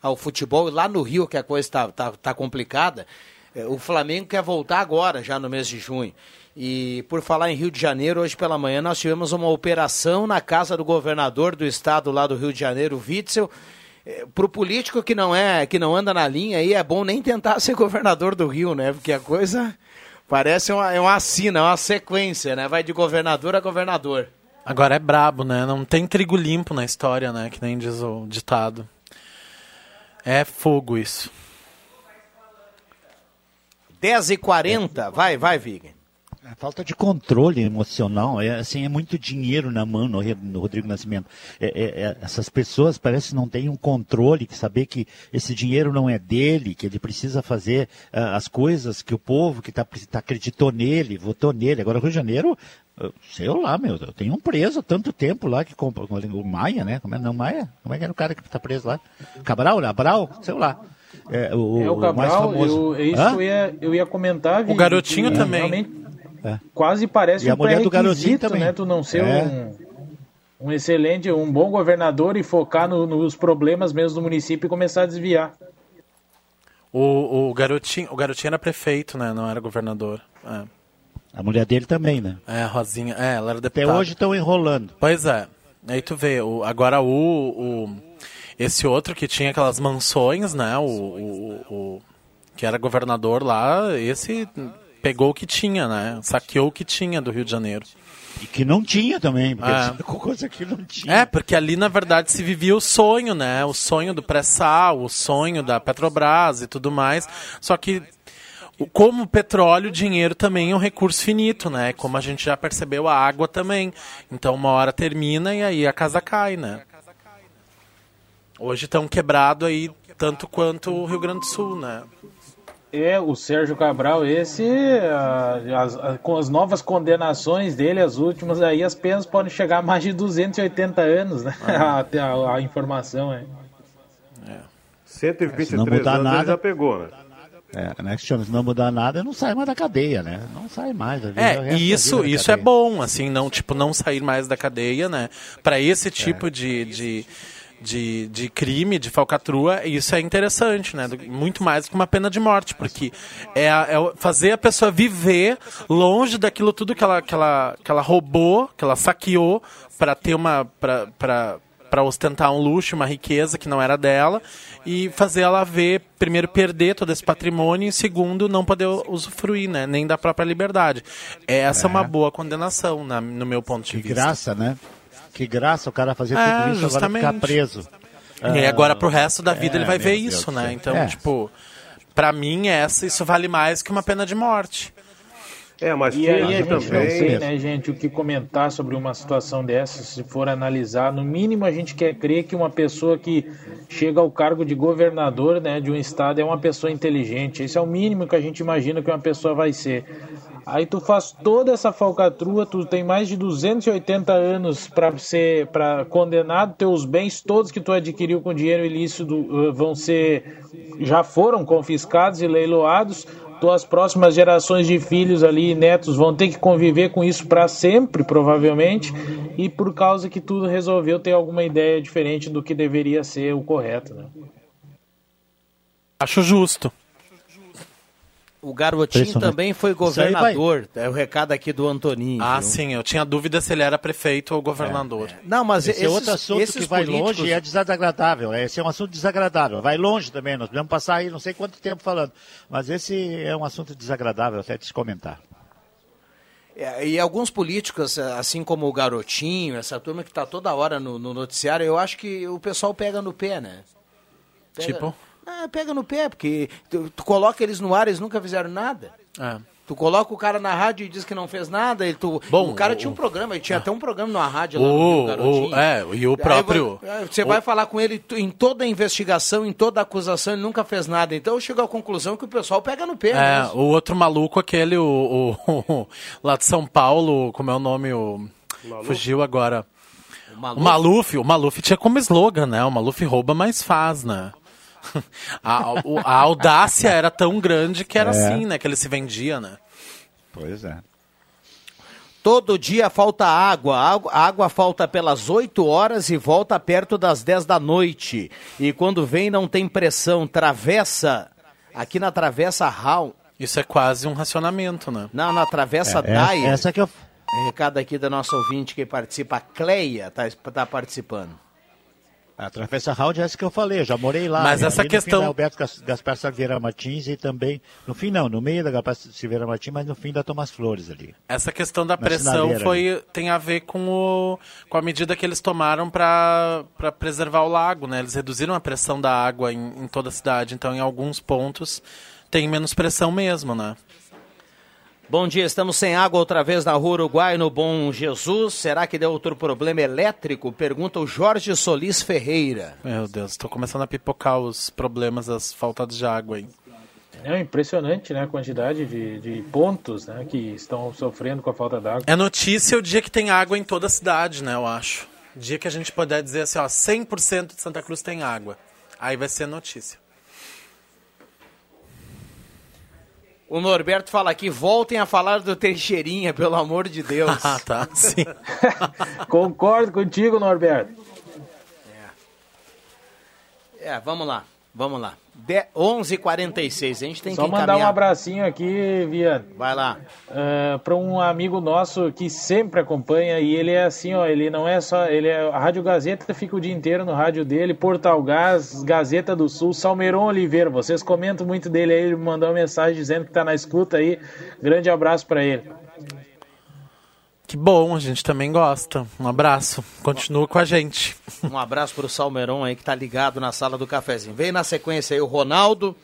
ao futebol. E lá no Rio, que a coisa está tá, tá complicada, é, o Flamengo quer voltar agora, já no mês de junho. E por falar em Rio de Janeiro, hoje pela manhã nós tivemos uma operação na casa do governador do estado lá do Rio de Janeiro, Witzel. É, Para o político que não é, que não anda na linha, aí é bom nem tentar ser governador do Rio, né? Porque a coisa parece uma, é uma assina, é uma sequência, né? Vai de governador a governador. Agora é brabo, né? Não tem trigo limpo na história, né? Que nem diz o ditado. É fogo isso. 10h40, vai, vai, Vig. A falta de controle emocional, é, assim, é muito dinheiro na mão no, no Rodrigo Nascimento. É, é, é, essas pessoas parecem não têm um controle, que saber que esse dinheiro não é dele, que ele precisa fazer uh, as coisas que o povo que tá, tá, acreditou nele, votou nele. Agora, Rio de Janeiro, sei lá, meu, eu tenho um preso há tanto tempo lá que compra, o Maia, né? Como é, não, Maia? Como é que era o cara que está preso lá? Cabral, Abral? Sei lá. É, o, é o Cabral, eu, isso eu ia, eu ia comentar. O garotinho também. Realmente é. Quase parece e um a mulher do garotinho também. né? Tu não ser é. um, um excelente, um bom governador e focar no, nos problemas mesmo do município e começar a desviar. O, o, garotinho, o garotinho era prefeito, né? Não era governador. É. A mulher dele também, né? É, Rosinha. É, ela era deputada. Até hoje estão enrolando. Pois é. Aí tu vê, o, agora o, o, esse outro que tinha aquelas mansões, né? O, o, o, que era governador lá, esse pegou o que tinha, né? Saqueou o que tinha do Rio de Janeiro. E que não tinha também, porque é. coisa que não tinha. É, porque ali na verdade se vivia o sonho, né? O sonho do pré-sal, o sonho da Petrobras e tudo mais. Só que como o petróleo, o dinheiro também é um recurso finito, né? Como a gente já percebeu, a água também. Então uma hora termina e aí a casa cai, né? Hoje estão quebrado aí tanto quanto o Rio Grande do Sul, né? É, o Sérgio Cabral, esse, as, as, com as novas condenações dele, as últimas aí, as penas podem chegar a mais de 280 anos, né? Ah. a, a, a, informação é. é. 123 não mudar anos nada, já pegou, né? É, né, se não mudar nada, não sai mais da cadeia, né? Não sai mais. É, e isso, isso é bom, assim, não, tipo, não sair mais da cadeia, né? Para esse tipo é. de, de de, de crime, de falcatrua, isso é interessante, né? Muito mais que uma pena de morte, porque é, é fazer a pessoa viver longe daquilo tudo que ela, que ela, que ela roubou, que ela saqueou para ter uma. para para ostentar um luxo, uma riqueza que não era dela e fazer ela ver, primeiro, perder todo esse patrimônio e, segundo, não poder usufruir, né? Nem da própria liberdade. Essa é, é uma boa condenação, na, no meu ponto de que vista. graça, né? Que graça o cara fazer é, tudo isso justamente. agora ficar preso. E agora pro resto da vida é, ele vai ver isso, né? Então, é. tipo, para mim essa isso vale mais que uma pena de morte. É, mas e aí a gente não também. sei, né, gente, o que comentar sobre uma situação dessa, se for analisar. No mínimo, a gente quer crer que uma pessoa que chega ao cargo de governador né, de um estado é uma pessoa inteligente. Esse é o mínimo que a gente imagina que uma pessoa vai ser. Aí tu faz toda essa falcatrua, tu tem mais de 280 anos para ser para condenado, teus bens todos que tu adquiriu com dinheiro ilícito uh, vão ser já foram confiscados e leiloados. Tuas próximas gerações de filhos ali, netos, vão ter que conviver com isso para sempre, provavelmente, e por causa que tu resolveu ter alguma ideia diferente do que deveria ser o correto, né? Acho justo. O garotinho também foi governador. É o recado aqui do Antoninho. Ah, viu? sim, eu tinha dúvida se ele era prefeito ou governador. Não, mas Esse é esses- outro assunto esses que vai políticos- longe e é desagradável. Esse é um assunto desagradável. Vai longe também. Nós podemos passar aí não sei quanto tempo falando. Mas esse é um assunto desagradável até de se comentar. É, E alguns políticos, assim como o Garotinho, essa turma que está toda hora no, no noticiário, eu acho que o pessoal pega no pé, né? Pega- Tipo? Ah, pega no pé, porque tu, tu coloca eles no ar, eles nunca fizeram nada. É. Tu coloca o cara na rádio e diz que não fez nada, e tu, Bom, o cara o- tinha um programa, ele tinha até um programa na rádio lá no O, Rio, Garotinho. o, é, e o Aí próprio. vai- Você o- vai falar com ele em toda a investigação, em toda a acusação, ele nunca fez nada. Então eu chego à conclusão que o pessoal pega no pé. É, mesmo. o outro maluco, aquele, o, o- lá de São Paulo, como é o nome? O, fugiu agora. O Maluf? Maluf, o Maluf tinha como slogan, né? O Maluf rouba, mas faz, né? A, o- a audácia era tão grande que era É. assim, né? Que ele se vendia, né? Pois é. Todo dia falta água. Água, água falta pelas 8 horas e volta perto das 10 da noite. E quando vem não tem pressão. Travessa, aqui na Travessa Raul. Isso é quase um racionamento, né? Não, na Travessa É, essa- Dai. essa que eu- Recado aqui da nossa ouvinte que participa, a Cleia tá, tá participando. A Travessa Round é essa que eu falei, eu já morei lá. Mas essa no questão- fim da Alberto Gas- Gaspar Silveira Martins e também, no fim não, no meio da Gaspar Silveira Martins, mas no fim da Thomas Flores ali. Essa questão da pressão foi tem a ver com, o, com a medida que eles tomaram para preservar o lago, né? Eles reduziram a pressão da água em, em toda a cidade, então em alguns pontos tem menos pressão mesmo, né? Bom dia, estamos sem água outra vez na rua Uruguai, no Bom Jesus. Será que deu outro problema elétrico? Pergunta o Jorge Solis Ferreira. Meu Deus, estou começando a pipocar os problemas das faltas de água aí. É impressionante, né, a quantidade de, de pontos, né, que estão sofrendo com a falta d'água. É notícia o dia que tem água em toda a cidade, né, eu acho. Dia que a gente puder dizer assim, ó, 100% de Santa Cruz tem água. Aí vai ser notícia. O Norberto fala aqui, voltem a falar do Teixeirinha, pelo amor de Deus. Ah, tá, sim. Concordo contigo, Norberto. É, vamos lá, vamos lá. De 11h46, a gente tem Só que mandar um abracinho aqui, Viana. Vai lá. para um amigo nosso que sempre acompanha e ele é assim, ó, ele não é só, ele é a Rádio Gazeta fica o dia inteiro no rádio dele, Portal Gás, Gazeta do Sul, Salmeron Oliveira. Vocês comentam muito dele aí, ele mandou uma mensagem dizendo que tá na escuta aí. Grande abraço para ele. Que bom, a gente também gosta. Um abraço. Continua com a gente. Um abraço pro Salmeron aí que tá ligado na sala do cafezinho. Vem na sequência aí o Ronaldo,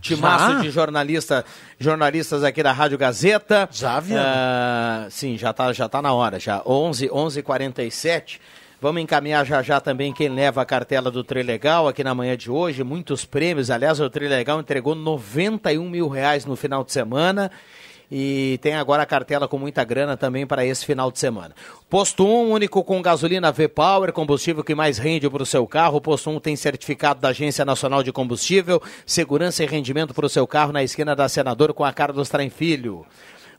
timaço Já? de jornalista, jornalistas aqui da Rádio Gazeta. Já, Viana? Ah, sim, já tá, já tá na hora, já. 11, 11 47 Vamos encaminhar já já também quem leva a cartela do Trilegal aqui na manhã de hoje. Muitos prêmios. Aliás, o Trilegal entregou 91 mil reais no final de semana. E tem agora a cartela com muita grana também para esse final de semana. Posto 1, único com gasolina V-Power, combustível que mais rende para o seu carro. Posto 1 tem certificado da Agência Nacional de Combustível, segurança e rendimento para o seu carro na esquina da Senador com a Carlos Traem Filho.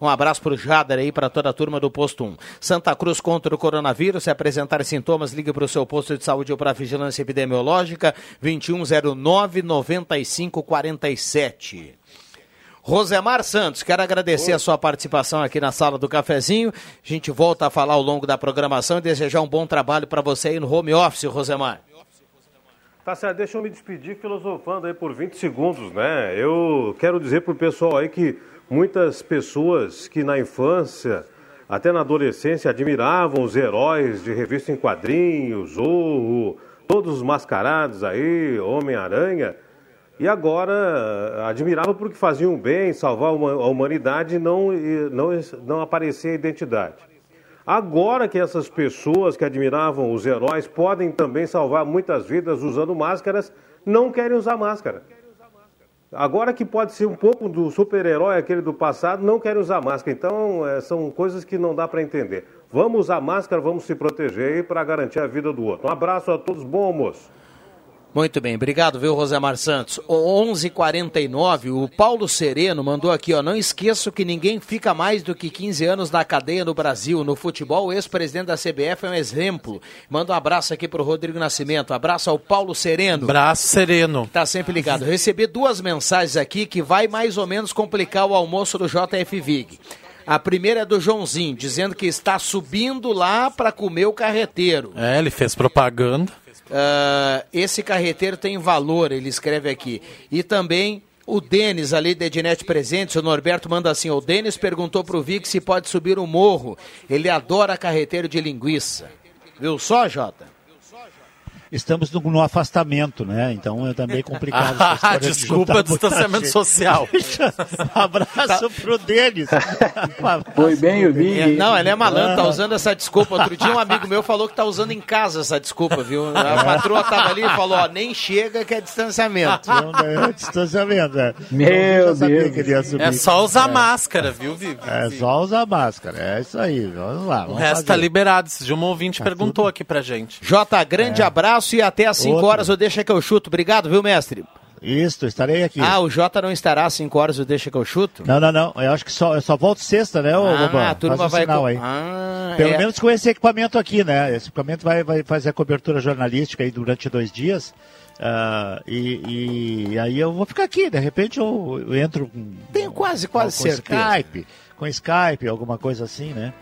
Um abraço para o Jader aí, para toda a turma do Posto 1. Santa Cruz contra o coronavírus. Se apresentar sintomas, ligue para o seu posto de saúde ou para a vigilância epidemiológica. 2109 9547. Rosemar Santos, quero agradecer a sua participação aqui na sala do cafezinho. A gente volta a falar ao longo da programação e desejar um bom trabalho para você aí no home office, Rosemar. Tá certo, deixa eu me despedir filosofando aí por 20 segundos, né? Eu quero dizer pro pessoal aí que muitas pessoas que na infância, até na adolescência, admiravam os heróis de revista em quadrinhos, Zorro, todos os mascarados aí, Homem-Aranha, E agora admirava porque faziam bem, salvar a humanidade e não, não, não aparecer a identidade. Agora que essas pessoas que admiravam os heróis podem também salvar muitas vidas usando máscaras, não querem usar máscara. Agora que pode ser um pouco do super-herói, aquele do passado, não querem usar máscara. Então, é, são coisas que não dá para entender. Vamos usar máscara, vamos se proteger para garantir a vida do outro. Um abraço a todos, bom almoço. Muito bem, obrigado, viu, Rosemar Santos. 11:49. O Paulo Sereno mandou aqui, ó, não esqueço que ninguém fica mais do que 15 anos na cadeia no Brasil. No futebol, o ex-presidente da CBF é um exemplo. Manda um abraço aqui pro Rodrigo Nascimento. Abraço ao Paulo Sereno. Abraço Sereno. Tá sempre ligado. recebi duas mensagens aqui que vai mais ou menos complicar o almoço do JF Vig. A primeira é do Joãozinho, dizendo que está subindo lá para comer o carreteiro. É, ele fez propaganda. Uh, esse carreteiro tem valor, ele escreve aqui. E também o Denis, ali de Ednet Presentes, o Norberto manda assim: o Denis perguntou pro Vic se pode subir o morro. Ele adora carreteiro de linguiça. Viu só, Jota? Estamos no, no, afastamento, né? Então é também complicado. Ah, desculpa, de distanciamento social. um abraço tá. pro Denis. Foi bem o Vig. É, não, ele é malandro, tá usando essa desculpa. Outro dia um amigo meu falou que tá usando em casa essa desculpa, viu? A patroa tava ali e falou, ó, nem chega que é distanciamento. Não, é distanciamento, é. Meu Deus. É só usar é. máscara, viu, Vivi? É só usar máscara, é isso aí. Vamos lá. Vamos o resto fazer. tá liberado. Esse dia um ouvinte tá perguntou tudo. aqui pra gente. Jota, grande é. abraço abraço e até às 5 horas o Deixa que eu chuto. Obrigado, viu, mestre? Isso, estarei aqui. Ah, o Jota não estará às 5 horas o Deixa que eu chuto? Não, não, não. Eu acho que só, eu só volto sexta, né, ô Ah, a turma Faz um vai... Sinal aí. Ah, Pelo é... menos com esse equipamento aqui, né? Esse equipamento vai, vai fazer a cobertura jornalística aí durante dois dias. Uh, e, e, aí eu vou ficar aqui, de repente eu, eu entro com. Tenho quase, quase com certeza. Skype, com Skype, alguma coisa assim, né?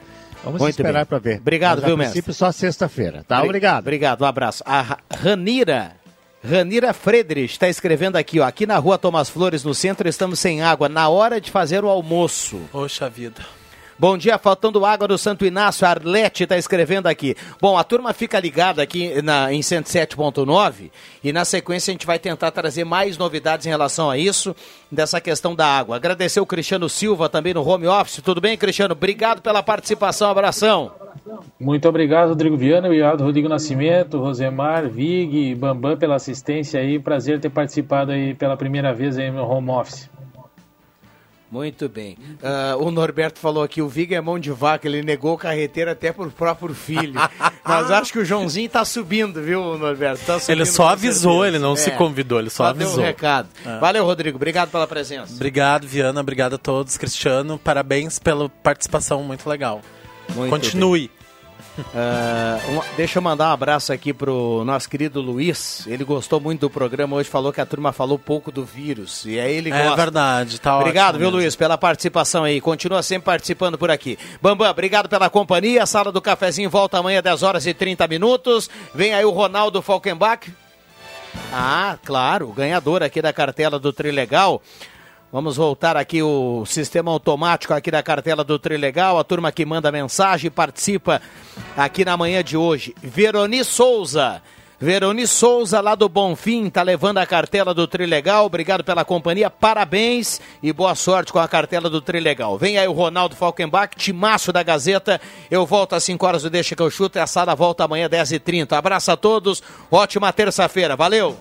Vamos Muito esperar para ver. Obrigado, Mas, viu, a mestre? princípio só sexta-feira, tá? Obrigado. Obrigado, um abraço. A Ranira Ranira Friedrich está escrevendo aqui, ó. Aqui na rua Thomas Flores, no centro, estamos sem água. Na hora de fazer o almoço. Poxa vida. Bom dia, faltando água do Santo Inácio. Arlete está escrevendo aqui. Bom, a turma fica ligada aqui na, em 107.9 e na sequência a gente vai tentar trazer mais novidades em relação a isso, dessa questão da água. Agradecer o Cristiano Silva também no home office. Tudo bem, Cristiano? Obrigado pela participação. Abração. Muito obrigado, Rodrigo Viana. Obrigado, Rodrigo Nascimento, Rosemar, Vig, Bambam pela assistência aí. Prazer ter participado aí pela primeira vez aí no home office. Muito bem. Uh, o Norberto falou aqui, o Viga é mão de vaca, ele negou o carreteiro até pro próprio filho. Mas acho que o Joãozinho tá subindo, viu, Norberto? Tá ele só avisou, ele não é. se convidou, ele só, só avisou. Deu um recado. É. Valeu, Rodrigo. Obrigado pela presença. Obrigado, Viana. Obrigado a todos. Cristiano, parabéns pela participação, muito legal. Muito Continue. Bem. Uh, um, deixa eu mandar um abraço aqui pro nosso querido Luiz. Ele gostou muito do programa hoje, falou que a turma falou pouco do vírus. E aí ele é gosta. É verdade, tá Obrigado, viu, mesmo. Luiz, pela participação aí. Continua sempre participando por aqui. Bambam, obrigado pela companhia. A sala do cafezinho volta amanhã, 10 horas e 30 minutos. Vem aí o Ronaldo Falkenbach. Ah, claro, ganhador aqui da cartela do Trilegal. Vamos voltar aqui o sistema automático aqui da cartela do Trilegal, a turma que manda mensagem participa aqui na manhã de hoje. Veroni Souza. Veroni Souza, lá do Bonfim, tá levando a cartela do Trilegal. Obrigado pela companhia, parabéns e boa sorte com a cartela do Trilegal. Vem aí o Ronaldo Falkenbach, timaço da Gazeta. Eu volto às 5 horas do Deixa que eu chuto e a sala volta amanhã às 10h30. Abraço a todos, ótima terça-feira, valeu!